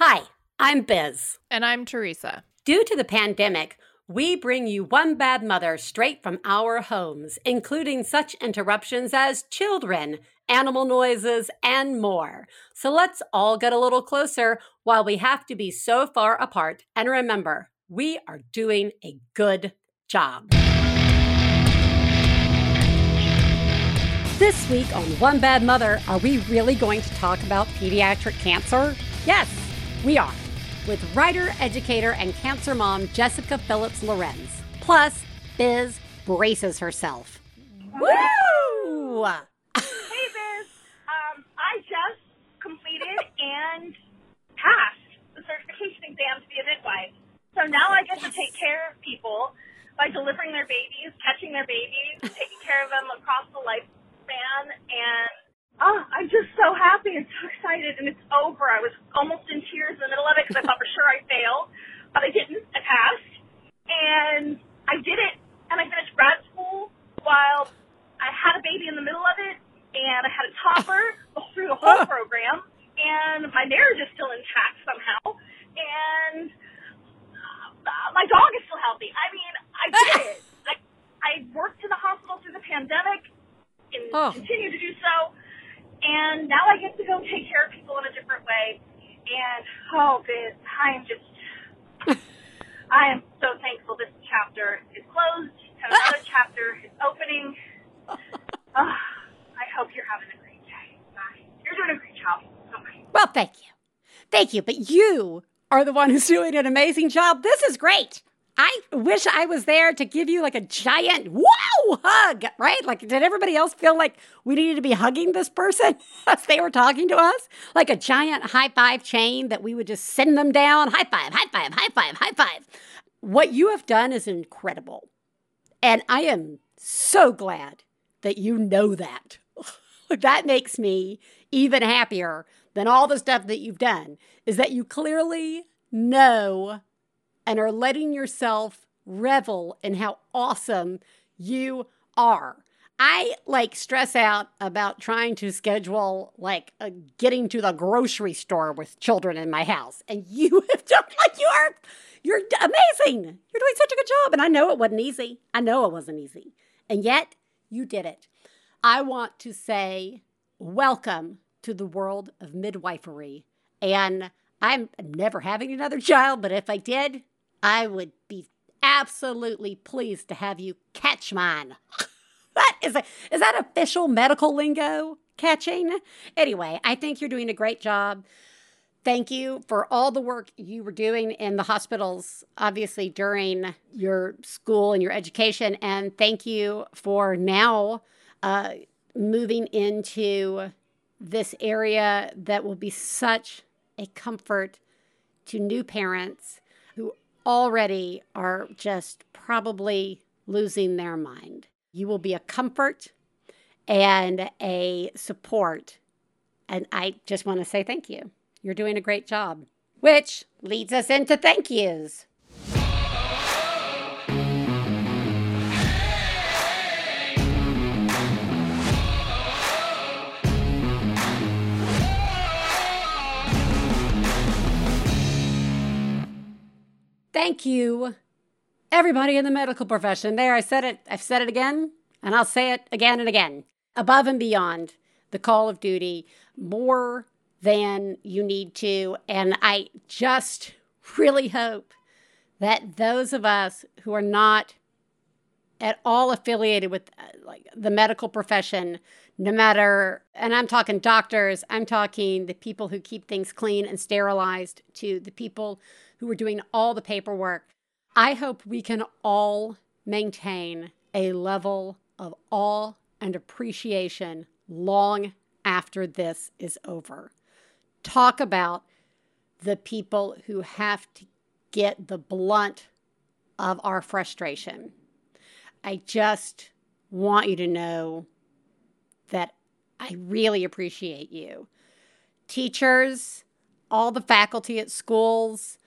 Hi, I'm Biz. And I'm Theresa. Due to the pandemic, we bring you One Bad Mother straight from our homes, including such interruptions as children, animal noises, and more. So let's all get a little closer while we have to be so far apart. And remember, we are doing a good job. This week on One Bad Mother, are we really going to talk about pediatric cancer? Yes, we are. With writer, educator, and cancer mom Jessica Phillips Lorenz. Plus, Biz braces herself. Woo! Hey, Biz. Um, I just completed and passed the certification exam to be a midwife. So now I get to take care of people by delivering their babies, catching their babies, taking care of them across the lifespan, and oh, I'm just so happy and so excited, and it's over. I was almost in tears in the middle of it because I thought for sure I failed, but I didn't. I passed, and I did it, and I finished grad school while I had a baby in the middle of it, and I had a topper through the whole program, and my marriage is still intact somehow, and uh, my dog is still healthy. I mean, I did it. I, I worked in the hospital through the pandemic and Oh. continue to do so. And now I get to go take care of people in a different way. And oh, Biz, I am just, I am so thankful this chapter is closed and another chapter is opening. Oh, I hope you're having a great day. Bye. You're doing a great job. Bye. Well, thank you. Thank you. But you are the one who's doing an amazing job. This is great. I wish I was there to give you like a giant wow hug, right? Like, did everybody else feel like we needed to be hugging this person as they were talking to us? Like a giant high five chain that we would just send them down. High five, high five, high five, high five. What you have done is incredible. And I am so glad that you know that. that makes me even happier than all the stuff that you've done is that you clearly know and are letting yourself revel in how awesome you are. I like stress out about trying to schedule like a, getting to the grocery store with children in my house, and you have done like you are. You're amazing. You're doing such a good job, and I know it wasn't easy. I know it wasn't easy, and yet you did it. I want to say welcome to the world of midwifery. And I'm never having another child, but if I did, I would be absolutely pleased to have you catch mine. that is a, is that official medical lingo? Catching? Anyway, I think you're doing a great job. Thank you for all the work you were doing in the hospitals, obviously during your school and your education. And thank you for now uh, moving into this area that will be such a comfort to new parents already are just probably losing their mind. You will be a comfort and a support. And I just want to say thank you. You're doing a great job. Which leads us into thank yous. Thank you, everybody in the medical profession. There, I said it, I've said it again, and I'll say it again and again. Above and beyond the call of duty, more than you need to. And I just really hope that those of us who are not at all affiliated with uh, like the medical profession no matter and i'm talking doctors i'm talking the people who keep things clean and sterilized to the people who are doing all the paperwork. I hope we can all maintain a level of awe and appreciation long after this is over. Talk about the people who have to get the blunt of our frustration. I just want you to know that I really appreciate you. Teachers, all the faculty at schools,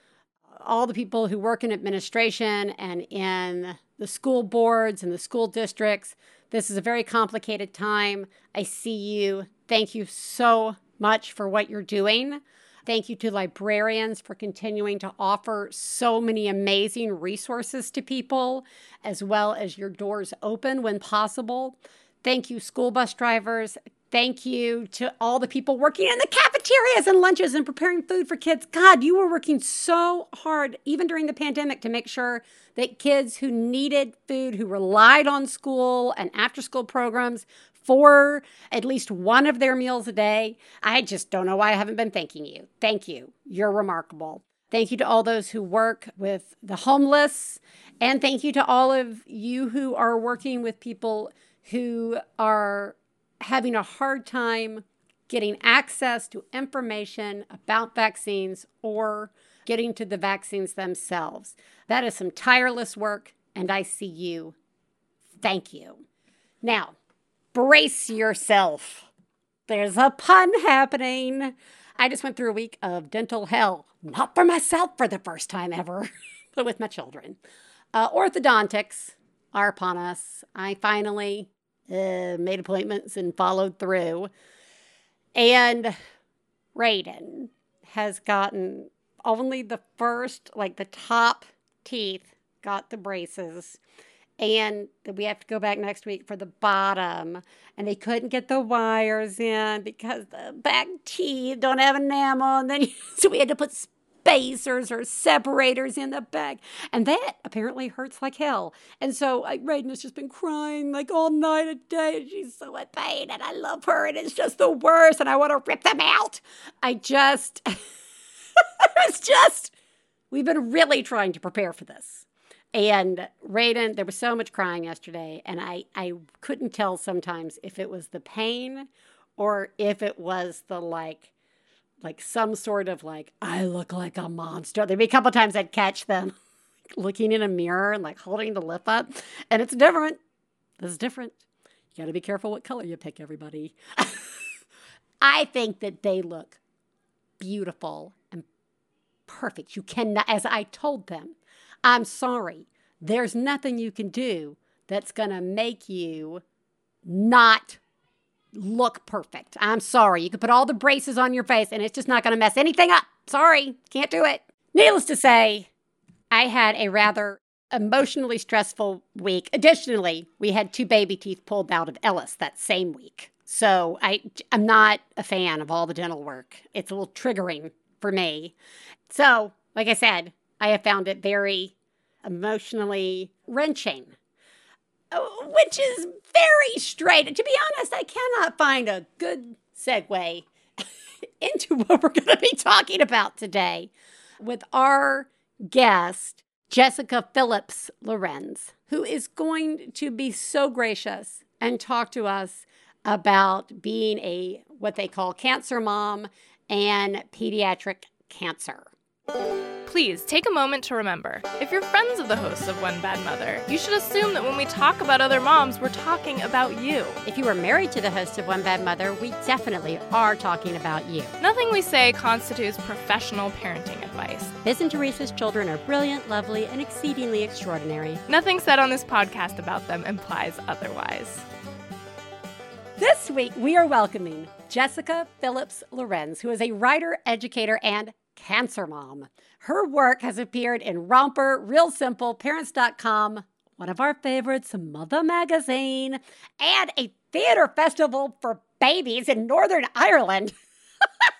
all the people who work in administration and in the school boards and the school districts. This is a very complicated time. I see you. Thank you so much for what you're doing. Thank you to librarians for continuing to offer so many amazing resources to people, as well as your doors open when possible. Thank you, school bus drivers. Thank you to all the people working in the cafeterias and lunches and preparing food for kids. God, you were working so hard, even during the pandemic, to make sure that kids who needed food, who relied on school and after school programs for at least one of their meals a day. I just don't know why I haven't been thanking you. Thank you. You're remarkable. Thank you to all those who work with the homeless. And thank you to all of you who are working with people who are having a hard time getting access to information about vaccines or getting to the vaccines themselves. That is some tireless work, and I see you. Thank you. Now, brace yourself. There's a pun happening. I just went through a week of dental hell, not for myself for the first time ever, but with my children. Uh, orthodontics are upon us. I finally uh, made appointments and followed through. And Raiden has gotten only the first, like the top teeth, got the braces. And we have to go back next week for the bottom. And they couldn't get the wires in because the back teeth don't have enamel. And then so we had to put spacers or separators in the back. And that apparently hurts like hell. And so Raiden has just been crying like all night and day. And she's so in pain and I love her and it's just the worst and I want to rip them out. I just it's just we've been really trying to prepare for this. And Raiden, there was so much crying yesterday, and I, I couldn't tell sometimes if it was the pain or if it was the like, like some sort of like, I look like a monster. There'd be a couple times I'd catch them looking in a mirror and like holding the lip up, and it's different. This is different. You got to be careful what color you pick, everybody. I think that they look beautiful and perfect. You cannot, as I told them, I'm sorry. There's nothing you can do that's going to make you not look perfect. I'm sorry. You can put all the braces on your face and it's just not going to mess anything up. Sorry. Can't do it. Needless to say, I had a rather emotionally stressful week. Additionally, we had two baby teeth pulled out of Ellis that same week. So I, I'm not a fan of all the dental work. It's a little triggering for me. So, like I said, I have found it very emotionally wrenching, which is very straight. To be honest, I cannot find a good segue into what we're going to be talking about today with our guest, Jessica Phillips Lorenz, who is going to be so gracious and talk to us about being a what they call cancer mom and pediatric cancer. Please take a moment to remember if you're friends of the hosts of One Bad Mother, you should assume that when we talk about other moms, we're talking about you. If you are married to the host of One Bad Mother, we definitely are talking about you. Nothing we say constitutes professional parenting advice. Biz and Theresa's children are brilliant, lovely, and exceedingly extraordinary. Nothing said on this podcast about them implies otherwise. This week, we are welcoming Jessica Phillips Lorenz, who is a writer, educator, and cancer mom. Her work has appeared in Romper, Real Simple, Parents.com, one of our favorites, Mother Magazine, and a theater festival for babies in Northern Ireland.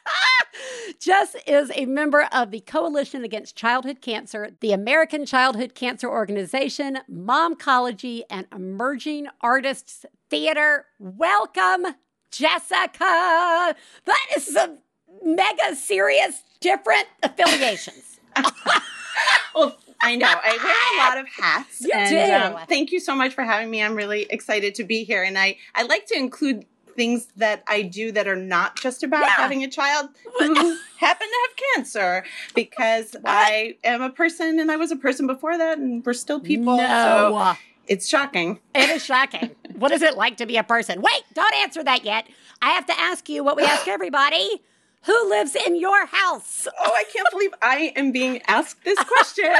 Jess is a member of the Coalition Against Childhood Cancer, the American Childhood Cancer Organization, Momcology, and Emerging Artists Theater. Welcome, Jessica. That is some mega serious different affiliations. well, I know. I wear a lot of hats. You and. Um, thank you so much for having me. I'm really excited to be here. And I, I like to include things that I do that are not just about Yeah. having a child who happen to have cancer because I am a person and I was a person before that and we're still people. So No. it's shocking. It is shocking. what is it like to be a person? Wait, don't answer that yet. I have to ask you what we ask everybody. Who lives in your house? Oh, I can't believe I am being asked this question.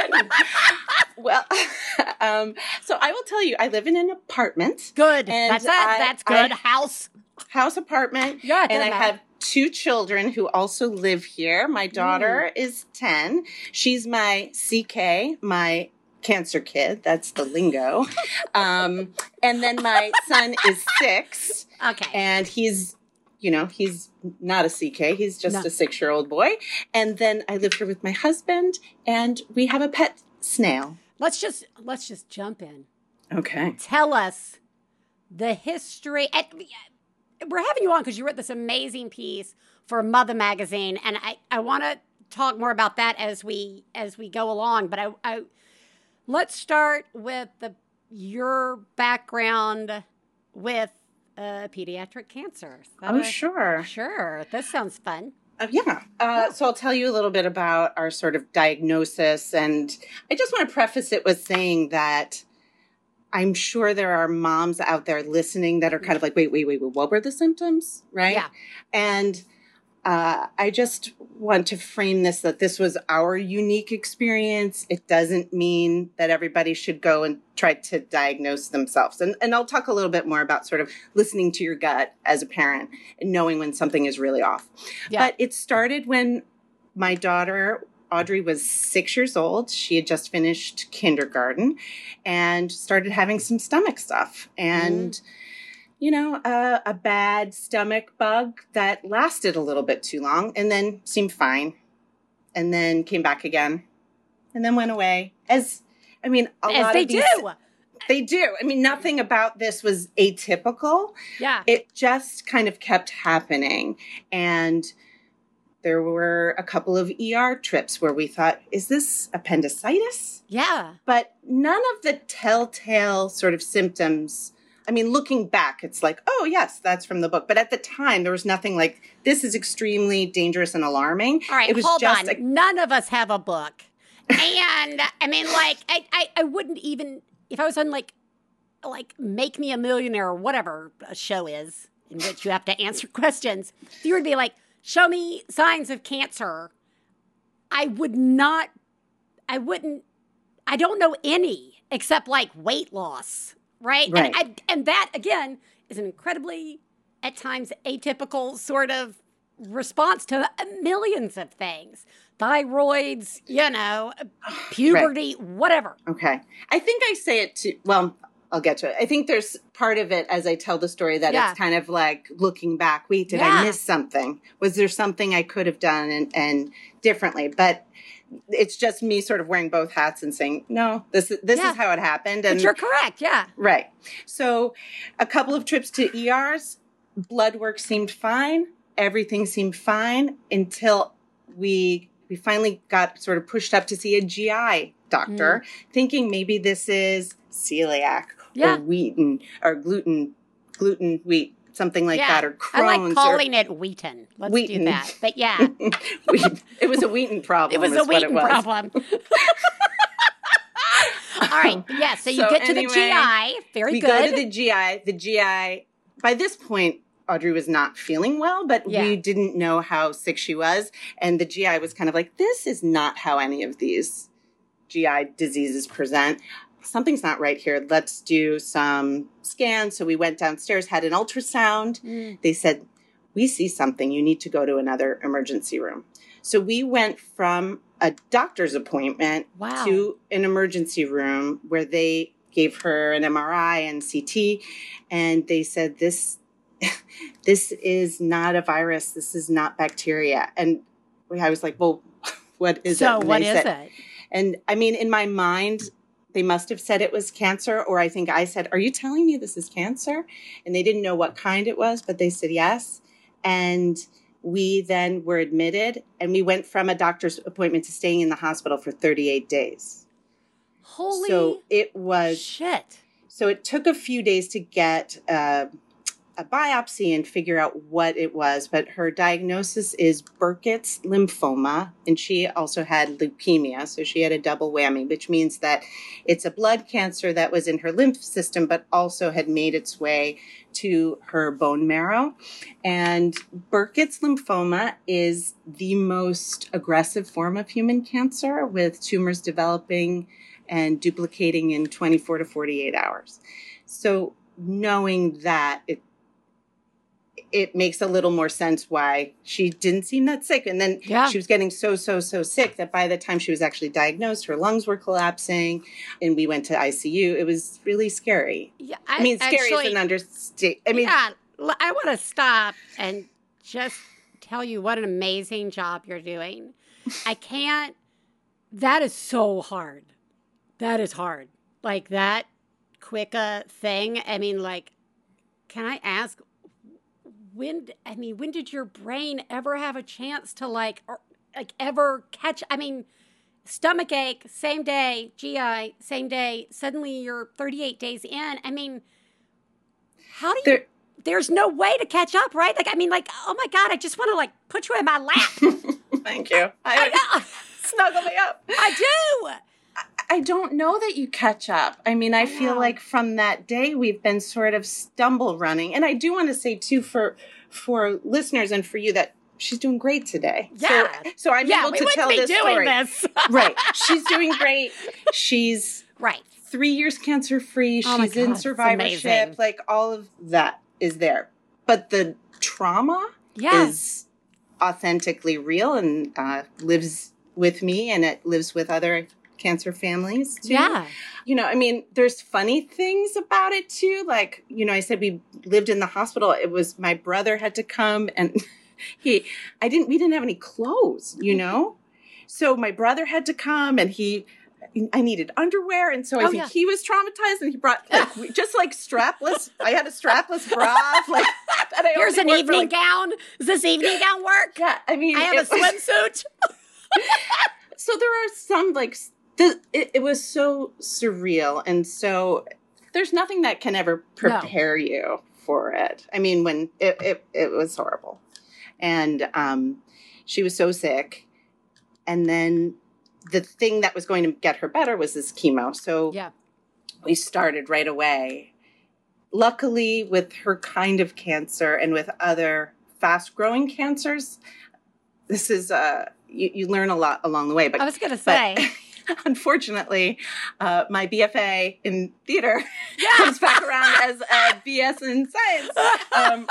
well, um, so I will tell you, I live in an apartment, Good. And that's it. I- that's good. I- house. house apartment, Yeah, and I matter. have two children who also live here. My daughter is 10. She's my CK, my cancer kid. That's the lingo. Um, and then my son is six, Okay. and he's, you know, he's not a CK. He's just a six year old boy. And then I live here with my husband, and we have a pet snail. let's just let's just jump in. Okay. Tell us the history. And we're having you on because you wrote this amazing piece for Mother Magazine, and I, I want to talk more about that as we as we go along. But I, I let's start with the your background with uh, pediatric cancer. Oh, a- sure. Sure, this sounds fun. Uh, yeah. Uh, so I'll tell you a little bit about our sort of diagnosis. And I just want to preface it with saying that I'm sure there are moms out there listening that are kind of like, wait, wait, wait, wait what were the symptoms? Right. Yeah. And uh, I just want to frame this that this was our unique experience. It doesn't mean that everybody should go and try to diagnose themselves. And, and I'll talk a little bit more about sort of listening to your gut as a parent and knowing when something is really off. Yeah. But it started when my daughter Audrey was six years old. She had just finished kindergarten and started having some stomach stuff. And, you know, a, a bad stomach bug that lasted a little bit too long and then seemed fine. And then came back again and then went away. As, I mean, a As lot they of these, do. They do. I mean, nothing about this was atypical Yeah. it just kind of kept happening and there were a couple of ER trips where we thought is this appendicitis Yeah. but none of the telltale sort of symptoms I mean looking back it's like oh yes that's from the book but at the time there was nothing like this is extremely dangerous and alarming All right, it was hold just on. a- None of us have a book. And I mean, like, I, I, I wouldn't even if I was on like like Make Me a Millionaire or whatever a show is in which you have to answer questions. If you would be like, show me signs of cancer, I would not I wouldn't I don't know any except like weight loss. Right? Right. And I, and that again is an incredibly at times atypical sort of response to millions of things thyroids you know puberty whatever Okay. I think I say it to, well, I'll get to it. I think there's part of it as I tell the story that Yeah. it's kind of like looking back. Wait, did Yeah. I miss something? Was there something I could have done and, and differently? But it's just me sort of wearing both hats and saying, no, this, is this Yeah. is how it happened. And but you're correct yeah Right. So a couple of trips to ERs, blood work seemed fine. Everything seemed fine until we we finally got sort of pushed up to see a GI doctor, mm. thinking maybe this is celiac Yeah. or wheaten or gluten gluten wheat something like yeah that or Crohn's. i like calling it wheaten let's Wheaten. do that but yeah. It was a wheaten problem. it was is a what it was. problem all right yeah so you So get to the gi very we good go to the GI. The GI, by this point, Audrey was not feeling well, but Yeah. we didn't know how sick she was. And the GI was kind of like, this is not how any of these GI diseases present. Something's not right here. Let's do some scans. So we went downstairs, had an ultrasound. Mm. They said, we see something. You need to go to another emergency room. So we went from a doctor's appointment Wow. to an emergency room where they gave her an MRI and CT, and they said this this is not a virus. This is not bacteria. And I was like, well, what is it? so And what said- it And I mean, in my mind. They must have said it was cancer, or I think I said, Are you telling me this is cancer? And they didn't know what kind it was, but they said yes. And we then were admitted, and we went from a doctor's appointment to staying in the hospital for 38 days. holy so it was shit so it took a few days to get uh, a biopsy and figure out what it was but her diagnosis is burkitt's lymphoma and she also had leukemia so she had a double whammy which means that it's a blood cancer that was in her lymph system but also had made its way to her bone marrow and burkitt's lymphoma is the most aggressive form of human cancer with tumors developing and duplicating in 24 to 48 hours. So knowing that it it makes a little more sense why she didn't seem that sick. And then Yeah. she was getting so, so, so sick that by the time she was actually diagnosed, her lungs were collapsing and we went to ICU. It was really scary. Yeah, I, mean, scary actually- is an understatement. I mean, yeah, I want to stop and just tell you what an amazing job you're doing. I can't. That is so hard. That is hard. Like that quick uh, thing. I mean, like, can I ask when? I mean, when did your brain ever have a chance to like, or, like, ever catch? I mean. Stomach ache, same day, GI, same day. Suddenly you're 38 days in. I mean, how do you there, there's no way to catch up, right? Like, I mean, like, oh my God, I just want to like put you in my lap. thank you. I, I, snuggle me up. I do. I don't know that you catch up. I mean, I feel like from that day we've been sort of stumble running. And I do want to say too for for listeners and for you that she's doing great today. So- Yeah. So, I'm yeah, able we to tell be this doing story. this. right. She's doing great. She's right. three years cancer free. Oh She's in God, it's survivorship. Like all of that is there. But the trauma is authentically real and uh, lives with me and it lives with other cancer families too. yeah. You know, I mean, there's funny things about it too. Like, you know, I said we lived in the hospital. It was my brother had to come and he, I didn't, we didn't have any clothes, you know? So my brother had to come and he, I needed underwear. And so I Oh, think yeah. he was traumatized and he brought like, just like strapless. I had a strapless bra. Like, that I Here's an evening like- gown. Does this evening gown work? Yeah, I mean, I have a swimsuit. so there are some like it, it was so surreal and so there's nothing that can ever prepare you for it. I mean when it, it, it was horrible. And um, she was so sick. And then the thing that was going to get her better was this chemo. So Yeah. we started right away. Luckily with her kind of cancer and with other fast growing cancers this is uh you, you learn a lot along the way but I was gonna but say. unfortunately, uh, my BFA in theater Yeah. comes back around as a BS in science. Um,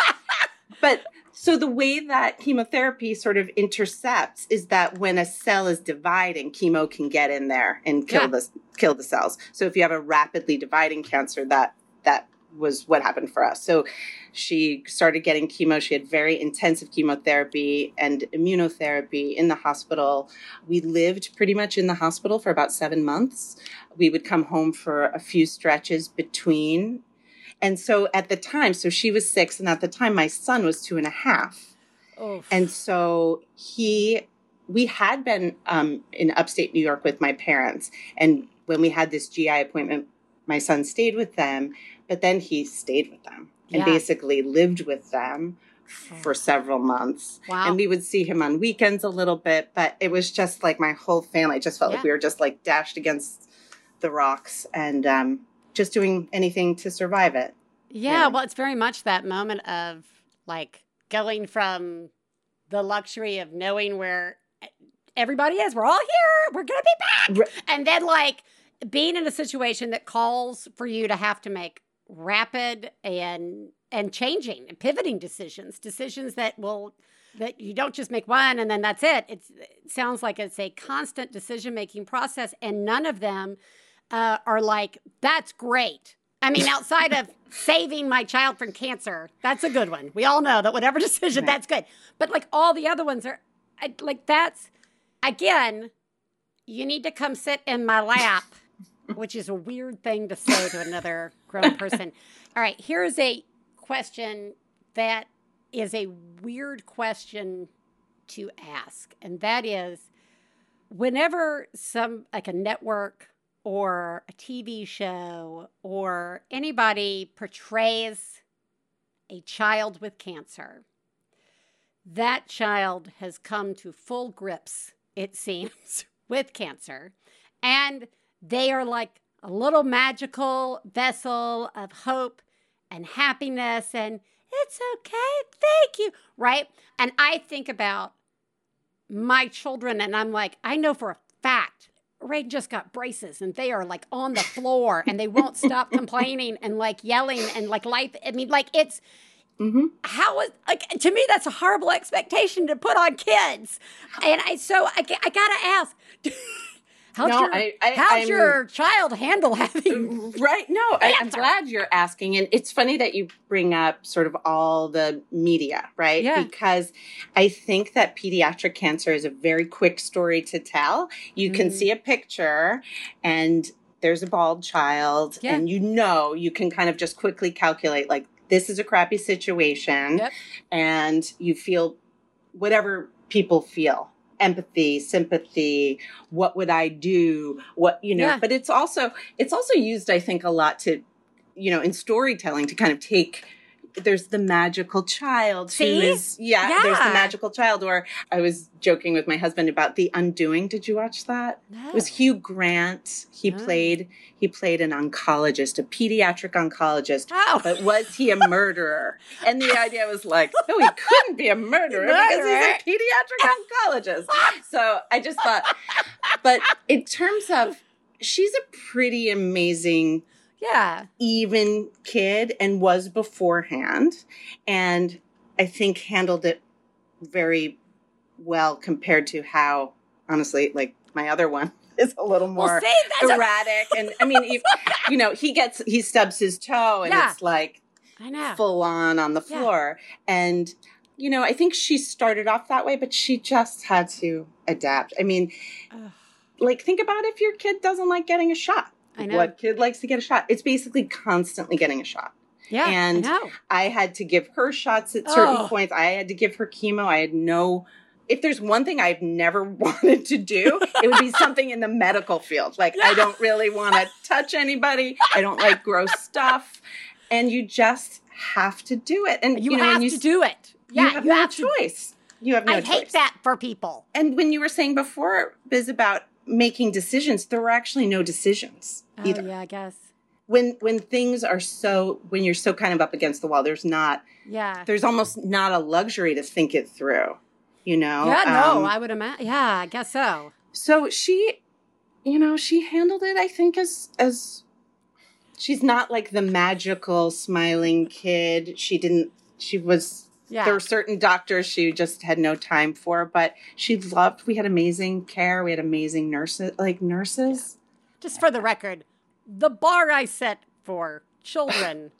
but so the way that chemotherapy sort of intercepts is that when a cell is dividing, chemo can get in there and kill Yeah. the kill the cells. So if you have a rapidly dividing cancer, that that was what happened for us. So she started getting chemo. She had very intensive chemotherapy and immunotherapy in the hospital. We lived pretty much in the hospital for about seven months. We would come home for a few stretches between. And so at the time, so she was six, and at the time, my son was two and a half. Oof. And so he, we had been um, in upstate New York with my parents. And when we had this GI appointment, my son stayed with them, but then he stayed with them and Yeah. basically lived with them for several months. wow. And we would see him on weekends a little bit, but it was just like my whole family just felt like we were just like dashed against the rocks and um, just doing anything to survive it. Yeah, Yeah. well, it's very much that moment of like going from the luxury of knowing where everybody is. We're all here. We're going to be back. Right. And then like being in a situation that calls for you to have to make rapid and and changing and pivoting decisions, decisions that will that you don't just make one and then that's it. It's, it sounds like it's a constant decision making process, and none of them uh, are like that's great. I mean, outside of saving my child from cancer, that's a good one. We all know that whatever decision, Right. that's good. But like all the other ones are, I, like that's again, you need to come sit in my lap, which is a weird thing to say to another grown person. All right, here's a question that is a weird question to ask, and that is whenever some like a network or a TV show or anybody portrays a child with cancer, that child has come to full grips, it seems, with cancer. And they are like a little magical vessel of hope and happiness and it's okay, thank you, right? And I think about my children and I'm like, I know for a fact Ray just got braces and they are like on the floor and they won't stop complaining and like yelling and like life. I mean, like it's hmm how is like to me that's a horrible expectation to put on kids and i so i, I gotta ask how's, No, your, I- I- how's I'm- your child handle having Right. No, I, I'm glad you're asking. And it's funny that you bring up sort of all the media, right? Yeah. Because I think that pediatric cancer is a very quick story to tell. You can Mhm. see a picture and there's a bald child, Yeah. and you know, you can kind of just quickly calculate like, this is a crappy situation. Yep. And you feel whatever people feel empathy sympathy what would i do what you know Yeah. but it's also it's also used i think a lot to you know in storytelling to kind of take there's the magical child See? who is yeah, there's the magical child or i was joking with my husband about the undoing did you watch that no. it was hugh grant he Oh. played he played an oncologist a pediatric oncologist oh but was he a murderer? And the idea was like, no, he couldn't be a murderer because he's a pediatric oncologist. So I just thought, but in terms of, she's a pretty amazing, yeah even kid and was beforehand. And I think handled it very well compared to how, honestly, like my other one is a little well more see that's a, erratic. and I mean, if, you know, he gets, he stubs his toe and Yeah. it's like, i know full on on the Yeah. floor. And, you know, I think she started off that way, but she just had to adapt. I mean, Ugh. like, think about if your kid doesn't like getting a shot. I know. What kid likes to get a shot? It's basically constantly getting a shot. yeah and- I. I had to give her shots at certain Oh. points. I had to give her chemo. I had no. If there's one thing I've never wanted to do, it would be something in the medical field. Like, I don't really want to touch anybody. I don't like gross stuff. And you just have to do it. And you, you, know, have you, to do it you have you no have to choice. You have no choice. i choice. hate that for people And when you were saying before, Biz, about making decisions, there were actually no decisions oh either. yeah i guess When when things are so when you're so kind of up against the wall, there's not yeah there's almost not a luxury to think it through. You know? yeah no Um, i would imagine yeah i guess so so she you know, she handled it I think as as she's not like the magical smiling kid. She didn't she was yeah there were certain doctors she just had no time for, but she loved we had amazing care, we had amazing nurses like nurses. Just for the record, the bar I set for children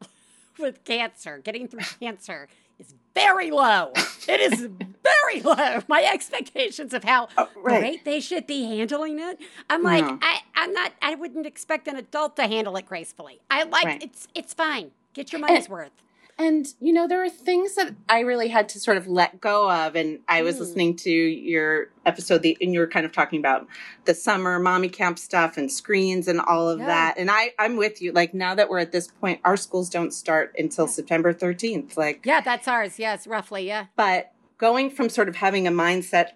with cancer, getting through cancer, is very low. It is very low. My expectations of how Oh, right. great they should be handling it. I'm like, No. I, I'm not. I wouldn't expect an adult to handle it gracefully. I like Right. it's. It's fine. Get your money's worth. And you know, there were things that I really had to sort of let go of. And I was Mm. listening to your episode, the, and you were kind of talking about the summer mommy camp stuff and screens and all of Yeah. that. And I, I'm with you. Like now that we're at this point, our schools don't start until September 13th. Like, Yeah, that's ours. Yes, roughly. Yeah. but going from sort of having a mindset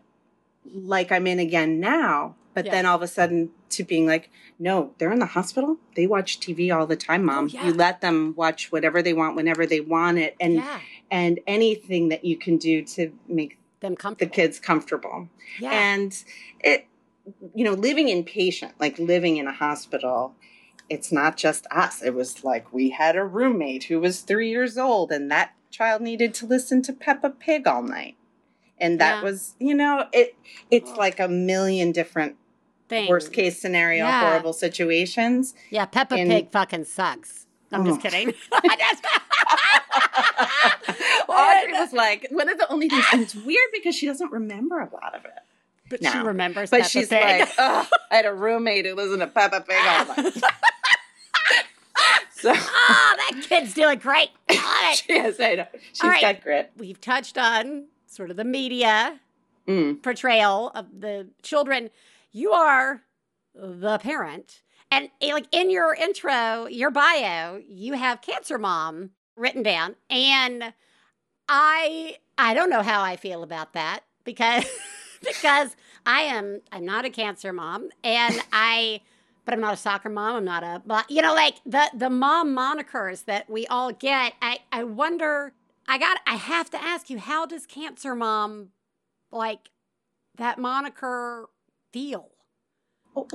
like I'm in again now, but Yeah. then all of a sudden to being like, no, they're in the hospital. They watch TV all the time, oh, mom. Oh, yeah. You let them watch whatever they want whenever they want it. And yeah. and anything that you can do to make Them comfortable. the kids comfortable. Yeah. And it, you know, living inpatient, like living in a hospital, it's not just us. It was like we had a roommate who was three years old, and that child needed to listen to Peppa Pig all night. And that Yeah. was, you know, it. It's like a million different Thing. worst case scenario, Yeah. horrible situations. Yeah, Peppa in- Pig fucking sucks. I'm just Oh. kidding. Audrey was like one of the only things, and it's weird because she doesn't remember a lot of it. but she remembers But Peppa she's Pig. like, oh, I had a roommate who listened to Peppa Pig all night. so oh, that kid's doing great. Love it. yes, I know. She's right. got grit. We've touched on sort of the media Mm. portrayal of the children. You are the parent. And eh, like in your intro, your bio, you have cancer mom written down. And I I don't know how I feel about that because because I am I'm not a cancer mom and I but I'm not a soccer mom. I'm not a you know like the the mom monikers that we all get. I I wonder I got I have to ask you how does cancer mom like that moniker feel?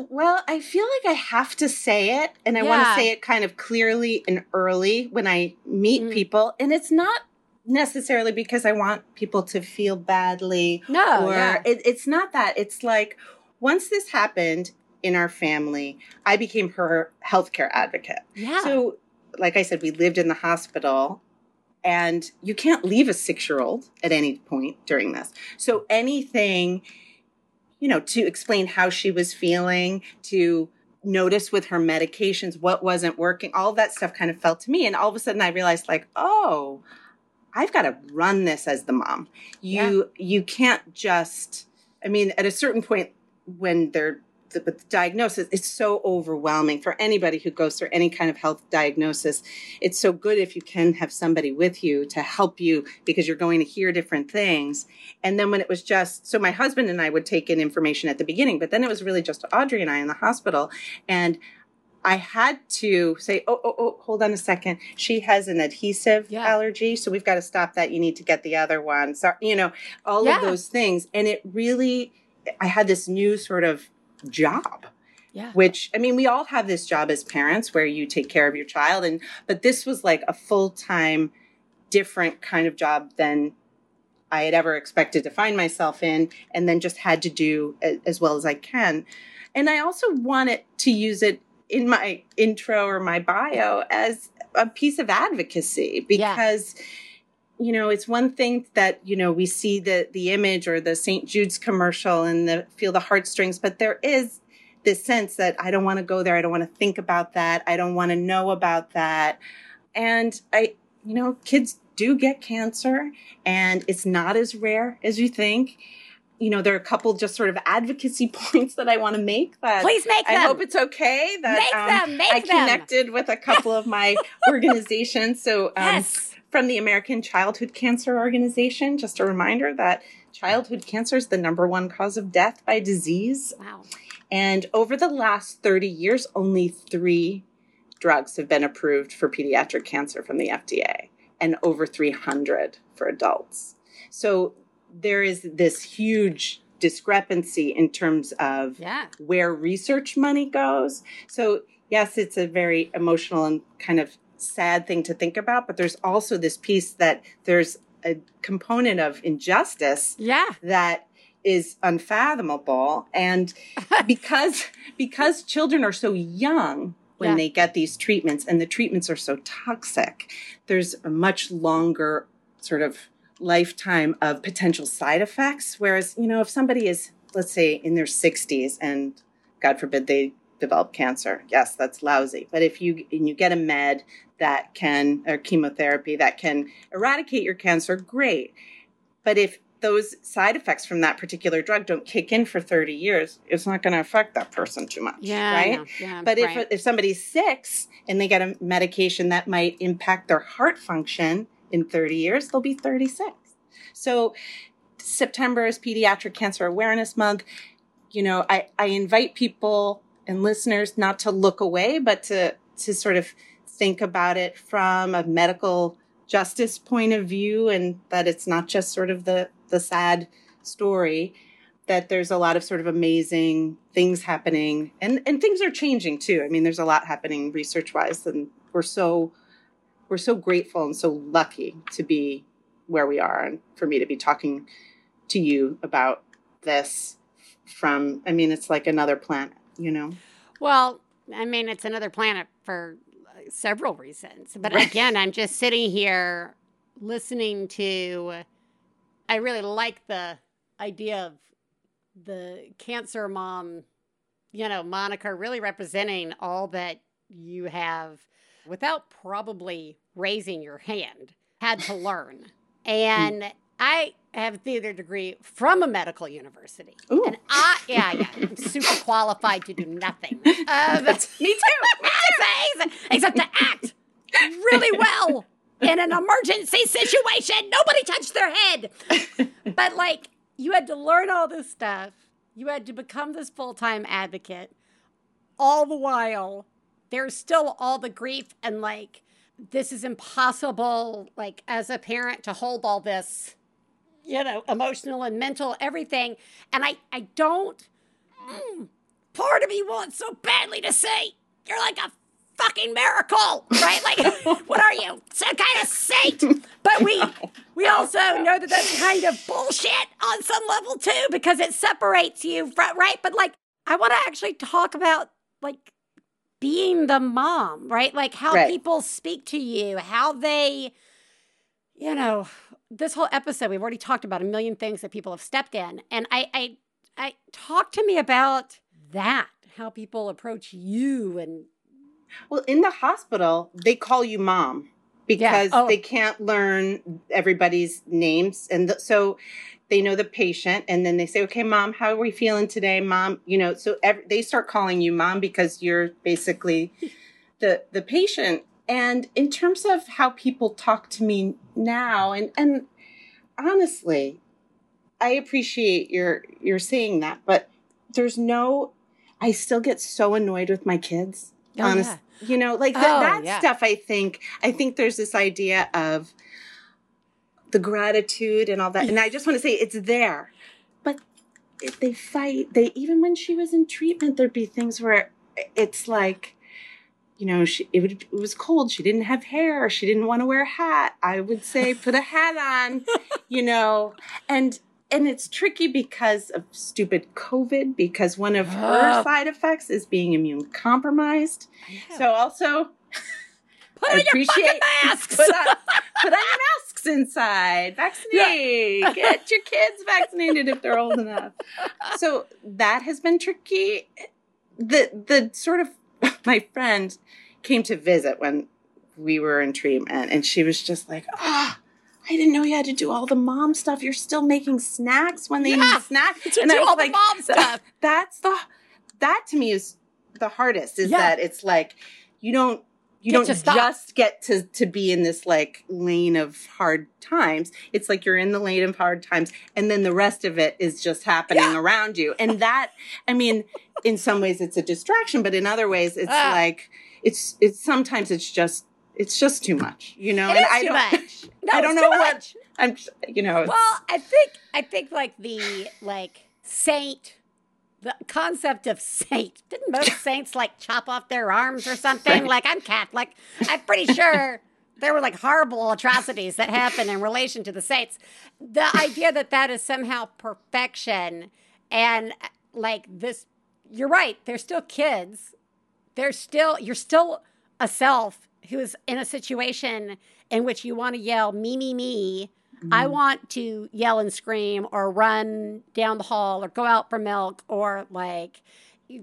Well, I feel like I have to say it, and I want to say it kind of clearly and early when I meet Mm. people. And it's not necessarily because I want people to feel badly No, or yeah. it, it's not that. It's like once this happened in our family, I became her healthcare advocate. Yeah. So, like I said, we lived in the hospital, and you can't leave a six year old at any point during this. So, anything, you know, to explain how she was feeling, to notice with her medications what wasn't working, all that stuff kind of fell to me. And all of a sudden, I realized, like, oh, I've got to run this as the mom. You you can't just. I mean, at a certain point, when they're the, with the diagnosis, it's so overwhelming for anybody who goes through any kind of health diagnosis. It's so good if you can have somebody with you to help you because you're going to hear different things. And then when it was just so, my husband and I would take in information at the beginning, but then it was really just Audrey and I in the hospital, and I had to say, oh, oh, oh, hold on a second. She has an adhesive Yeah. allergy, so we've got to stop that. You need to get the other one. So, you know, all Yeah. of those things. And it really, I had this new sort of job yeah. which i mean we all have this job as parents where you take care of your child and but this was like a full-time different kind of job than i had ever expected to find myself in and then just had to do as well as i can and i also wanted to use it in my intro or my bio as a piece of advocacy Yeah. You know it's one thing that you know we see the the image or the st jude's commercial and the feel the heartstrings but there is this sense that i don't want to go there i don't want to think about that i don't want to know about that and i you know kids do get cancer and it's not as rare as you think you know there are a couple just sort of advocacy points that i want to make that Please make them. I hope it's okay that Make um, them, make I them. connected with a couple of my organizations. So, um, yes. From the American Childhood Cancer Organization, just a reminder that childhood cancer is the number one cause of death by disease. Wow. And over the last 30 years, only three drugs have been approved for pediatric cancer from the FDA, and over 300 for adults. So, there is this huge discrepancy in terms of Yeah. where research money goes. So, yes, it's a very emotional and kind of sad thing to think about, but there's also this piece that there's a component of injustice Yeah. that is unfathomable and because because children are so young when Yeah. they get these treatments and the treatments are so toxic there's a much longer sort of lifetime of potential side effects whereas you know if somebody is let's say in their 60s and god forbid they develop cancer yes that's lousy but if you and you get a med that can or chemotherapy that can eradicate your cancer great but if those side effects from that particular drug don't kick in for 30 years it's not going to affect that person too much Yeah. Right. Yeah. but if, right. if somebody's six and they get a medication that might impact their heart function in 30 years, they'll be 36. So September is Pediatric Cancer Awareness Month. You know, I, I invite people and listeners not to look away, but to, to sort of think about it from a medical justice point of view and that it's not just sort of the, the sad story that there's a lot of sort of amazing things happening. And and things are changing too. I mean there's a lot happening research wise and we're so we're so grateful and so lucky to be where we are and for me to be talking to you about this from i mean it's like another planet you know Well, I mean, it's another planet for uh, several reasons. But Right. again, I'm just sitting here listening to. I really like the idea of the cancer mom, you know, moniker really representing all that you have without probably raising your hand had to learn. And I have a theater degree from a medical university. Ooh. And I, yeah, yeah, I'm super qualified to do nothing. Uh, me too except, except to act really well in an emergency situation. Nobody touched their head. But like, you had to learn all this stuff. You had to become this full time advocate. All the while, there's still all the grief and like, this is impossible, like, as a parent to hold all this, you know, emotional and mental everything. And I, I don't, mm, part of me wants so badly to say, you're like a fucking miracle, right? Like, what are you? Some kind of saint? But we we also know that that's kind of bullshit on some level too, because it separates you from right. But like, I want to actually talk about like being the mom, right? Like how Right. people speak to you, how they, you know, this whole episode we've already talked about a million things that people have stepped in, and I, I, I talk to me about that, how people approach you, and Well, in the hospital, they call you mom because Oh. they can't learn everybody's names. And th- so they know the patient and then they say, okay, mom, how are we feeling today, mom? You know, so ev- they start calling you mom because you're basically the, the patient. And in terms of how people talk to me now, and, and honestly, I appreciate your, your saying that, but there's no, I still get so annoyed with my kids Oh, honest yeah. you know like th- Oh, that yeah. stuff i think i think there's this idea of the gratitude and all that and i just want to say it's there but if they fight they even when she was in treatment there'd be things where it's like you know she it, would, it was cold. She didn't have hair. She didn't want to wear a hat. I would say put a hat on you know? And and it's tricky because of stupid covid because one of her side effects is being immune compromised so also put on your fucking masks. put on, put on your masks inside. Vaccinate! Get your kids vaccinated if they're old enough. So that has been tricky. The the sort of my friend came to visit when we were in treatment and she was just like ah I didn't know you had to do all the mom stuff. You're still making snacks when they Yeah, need snacks. and I do was all the like, mom stuff. That's the that to me is the hardest. Is Yeah. that it's like you don't you Get don't just get to to be in this like lane of hard times. It's like you're in the lane of hard times, and then the rest of it is just happening Yeah. around you. And that, I mean, in some ways it's a distraction, but in other ways it's Ah. like it's it's sometimes it's just it's just too much, you know. It and I too don't much. No, I don't know what much. I'm. You know. Well, I think I think like the like saint, the concept of saint. Didn't most saints like chop off their arms or something? Like I'm Catholic. I'm pretty sure there were like horrible atrocities that happened in relation to the saints. The idea that that is somehow perfection and like this, you're right. They're still kids. They're still you're still a self who is in a situation in which you want to yell me me me I mm-hmm. want to yell and scream or run down the hall or go out for milk or like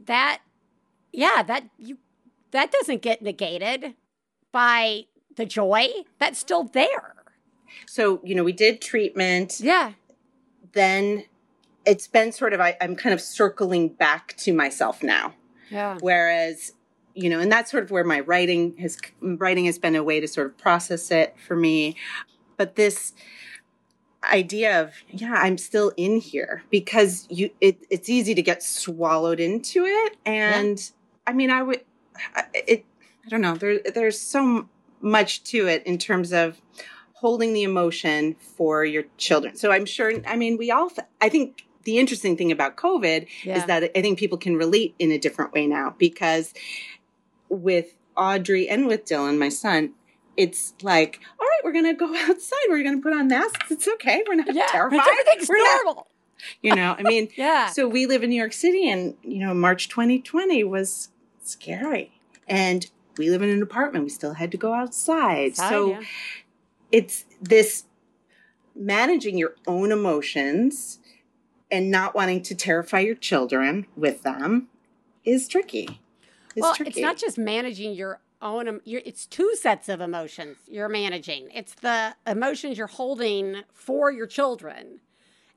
that yeah that you that doesn't get negated by the joy that's still there so you know we did treatment. yeah then it's been sort of I, I'm kind of circling back to myself now. yeah Whereas, you know, and that's sort of where my writing has writing has been a way to sort of process it for me. But this idea of yeah, I'm still in here because you it, it's easy to get swallowed into it. And I mean, I would it I don't know. There there's so much to it in terms of holding the emotion for your children. So I'm sure I mean, we all I think the interesting thing about COVID yeah is that I think people can relate in a different way now because with Audrey and with Dylan, my son, it's like, all right, we're gonna go outside. We're gonna put on masks. It's okay. We're not yeah terrified. everything's We're not- normal you know, I mean, yeah so we live in New York City, and you know, March 2020 was scary, and we live in an apartment. We still had to go outside. Outside, so yeah. it's this managing your own emotions and not wanting to terrify your children with them is tricky. It's well, tricky. it's not just managing your own. it's two sets of emotions you're managing. It's the emotions you're holding for your children,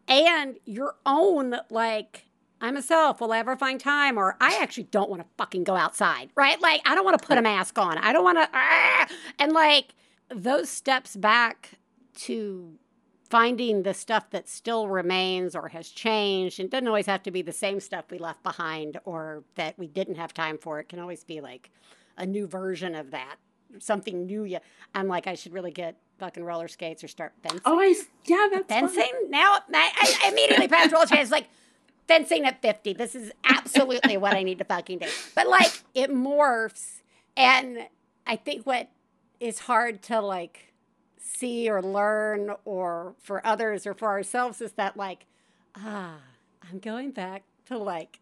and your own like. I'm a self. Will I ever find time? Or I actually don't want to fucking go outside, right? Like I don't want to put a mask on. I don't want to, ah! and like those steps back to finding the stuff that still remains or has changed and doesn't always have to be the same stuff we left behind or that we didn't have time for it can always be like a new version of that something new you i'm like i should really get fucking roller skates or start fencing Oh, I, yeah, that's fencing now I, I immediately passed roller skates like fencing at 50. This is absolutely what I need to fucking do. But like it morphs. And I think what is hard to like see or learn or for others or for ourselves is that like, ah, I'm going back to like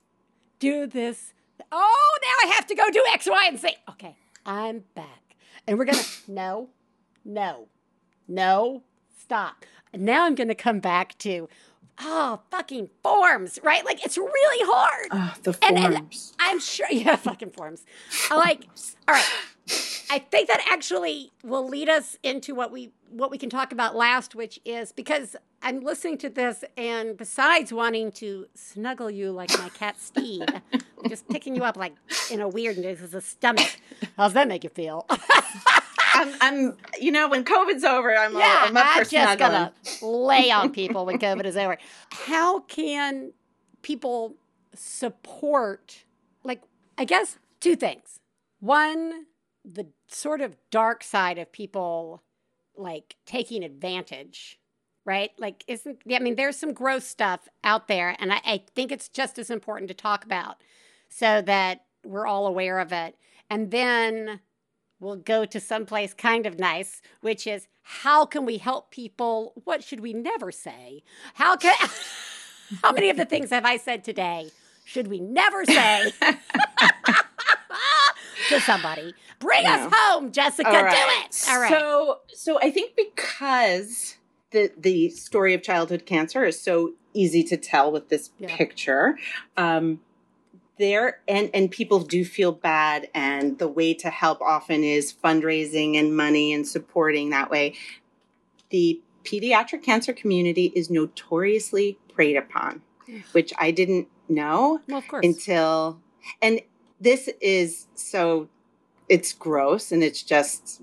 do this. Oh, now I have to go do X, Y, and Z. Okay, I'm back. And we're gonna, no, no, no, stop. And now I'm gonna come back to, oh, fucking forms, right? Like it's really hard. Oh, the And- and forms. I'm sure, yeah, fucking forms. I like, all right. I think that actually will lead us into what we what we can talk about last, which is because I'm listening to this, and besides wanting to snuggle you like my cat Steve, I'm just picking you up like in a weird this is a stomach. How's that make you feel? I'm, I'm, you know, when COVID's over, I'm, yeah, I'm up I'm just snuggling. gonna lay on people when COVID is over. How can people support? Like, I guess two things. One, the sort of dark side of people like taking advantage, right? Like, isn't I mean, there's some gross stuff out there, and I, I think it's just as important to talk about so that we're all aware of it. And then we'll go to someplace kind of nice, which is how can we help people? What should we never say? How can how many of the things have I said today should we never say to somebody? Bring us home, Jessica. All Do it. All right. So, so I think because the the story of childhood cancer is so easy to tell with this Yeah. picture, um, there and and people do feel bad, and the way to help often is fundraising and money and supporting that way. The pediatric cancer community is notoriously preyed upon, which I didn't know well, of course. until and this is so it's gross and it's just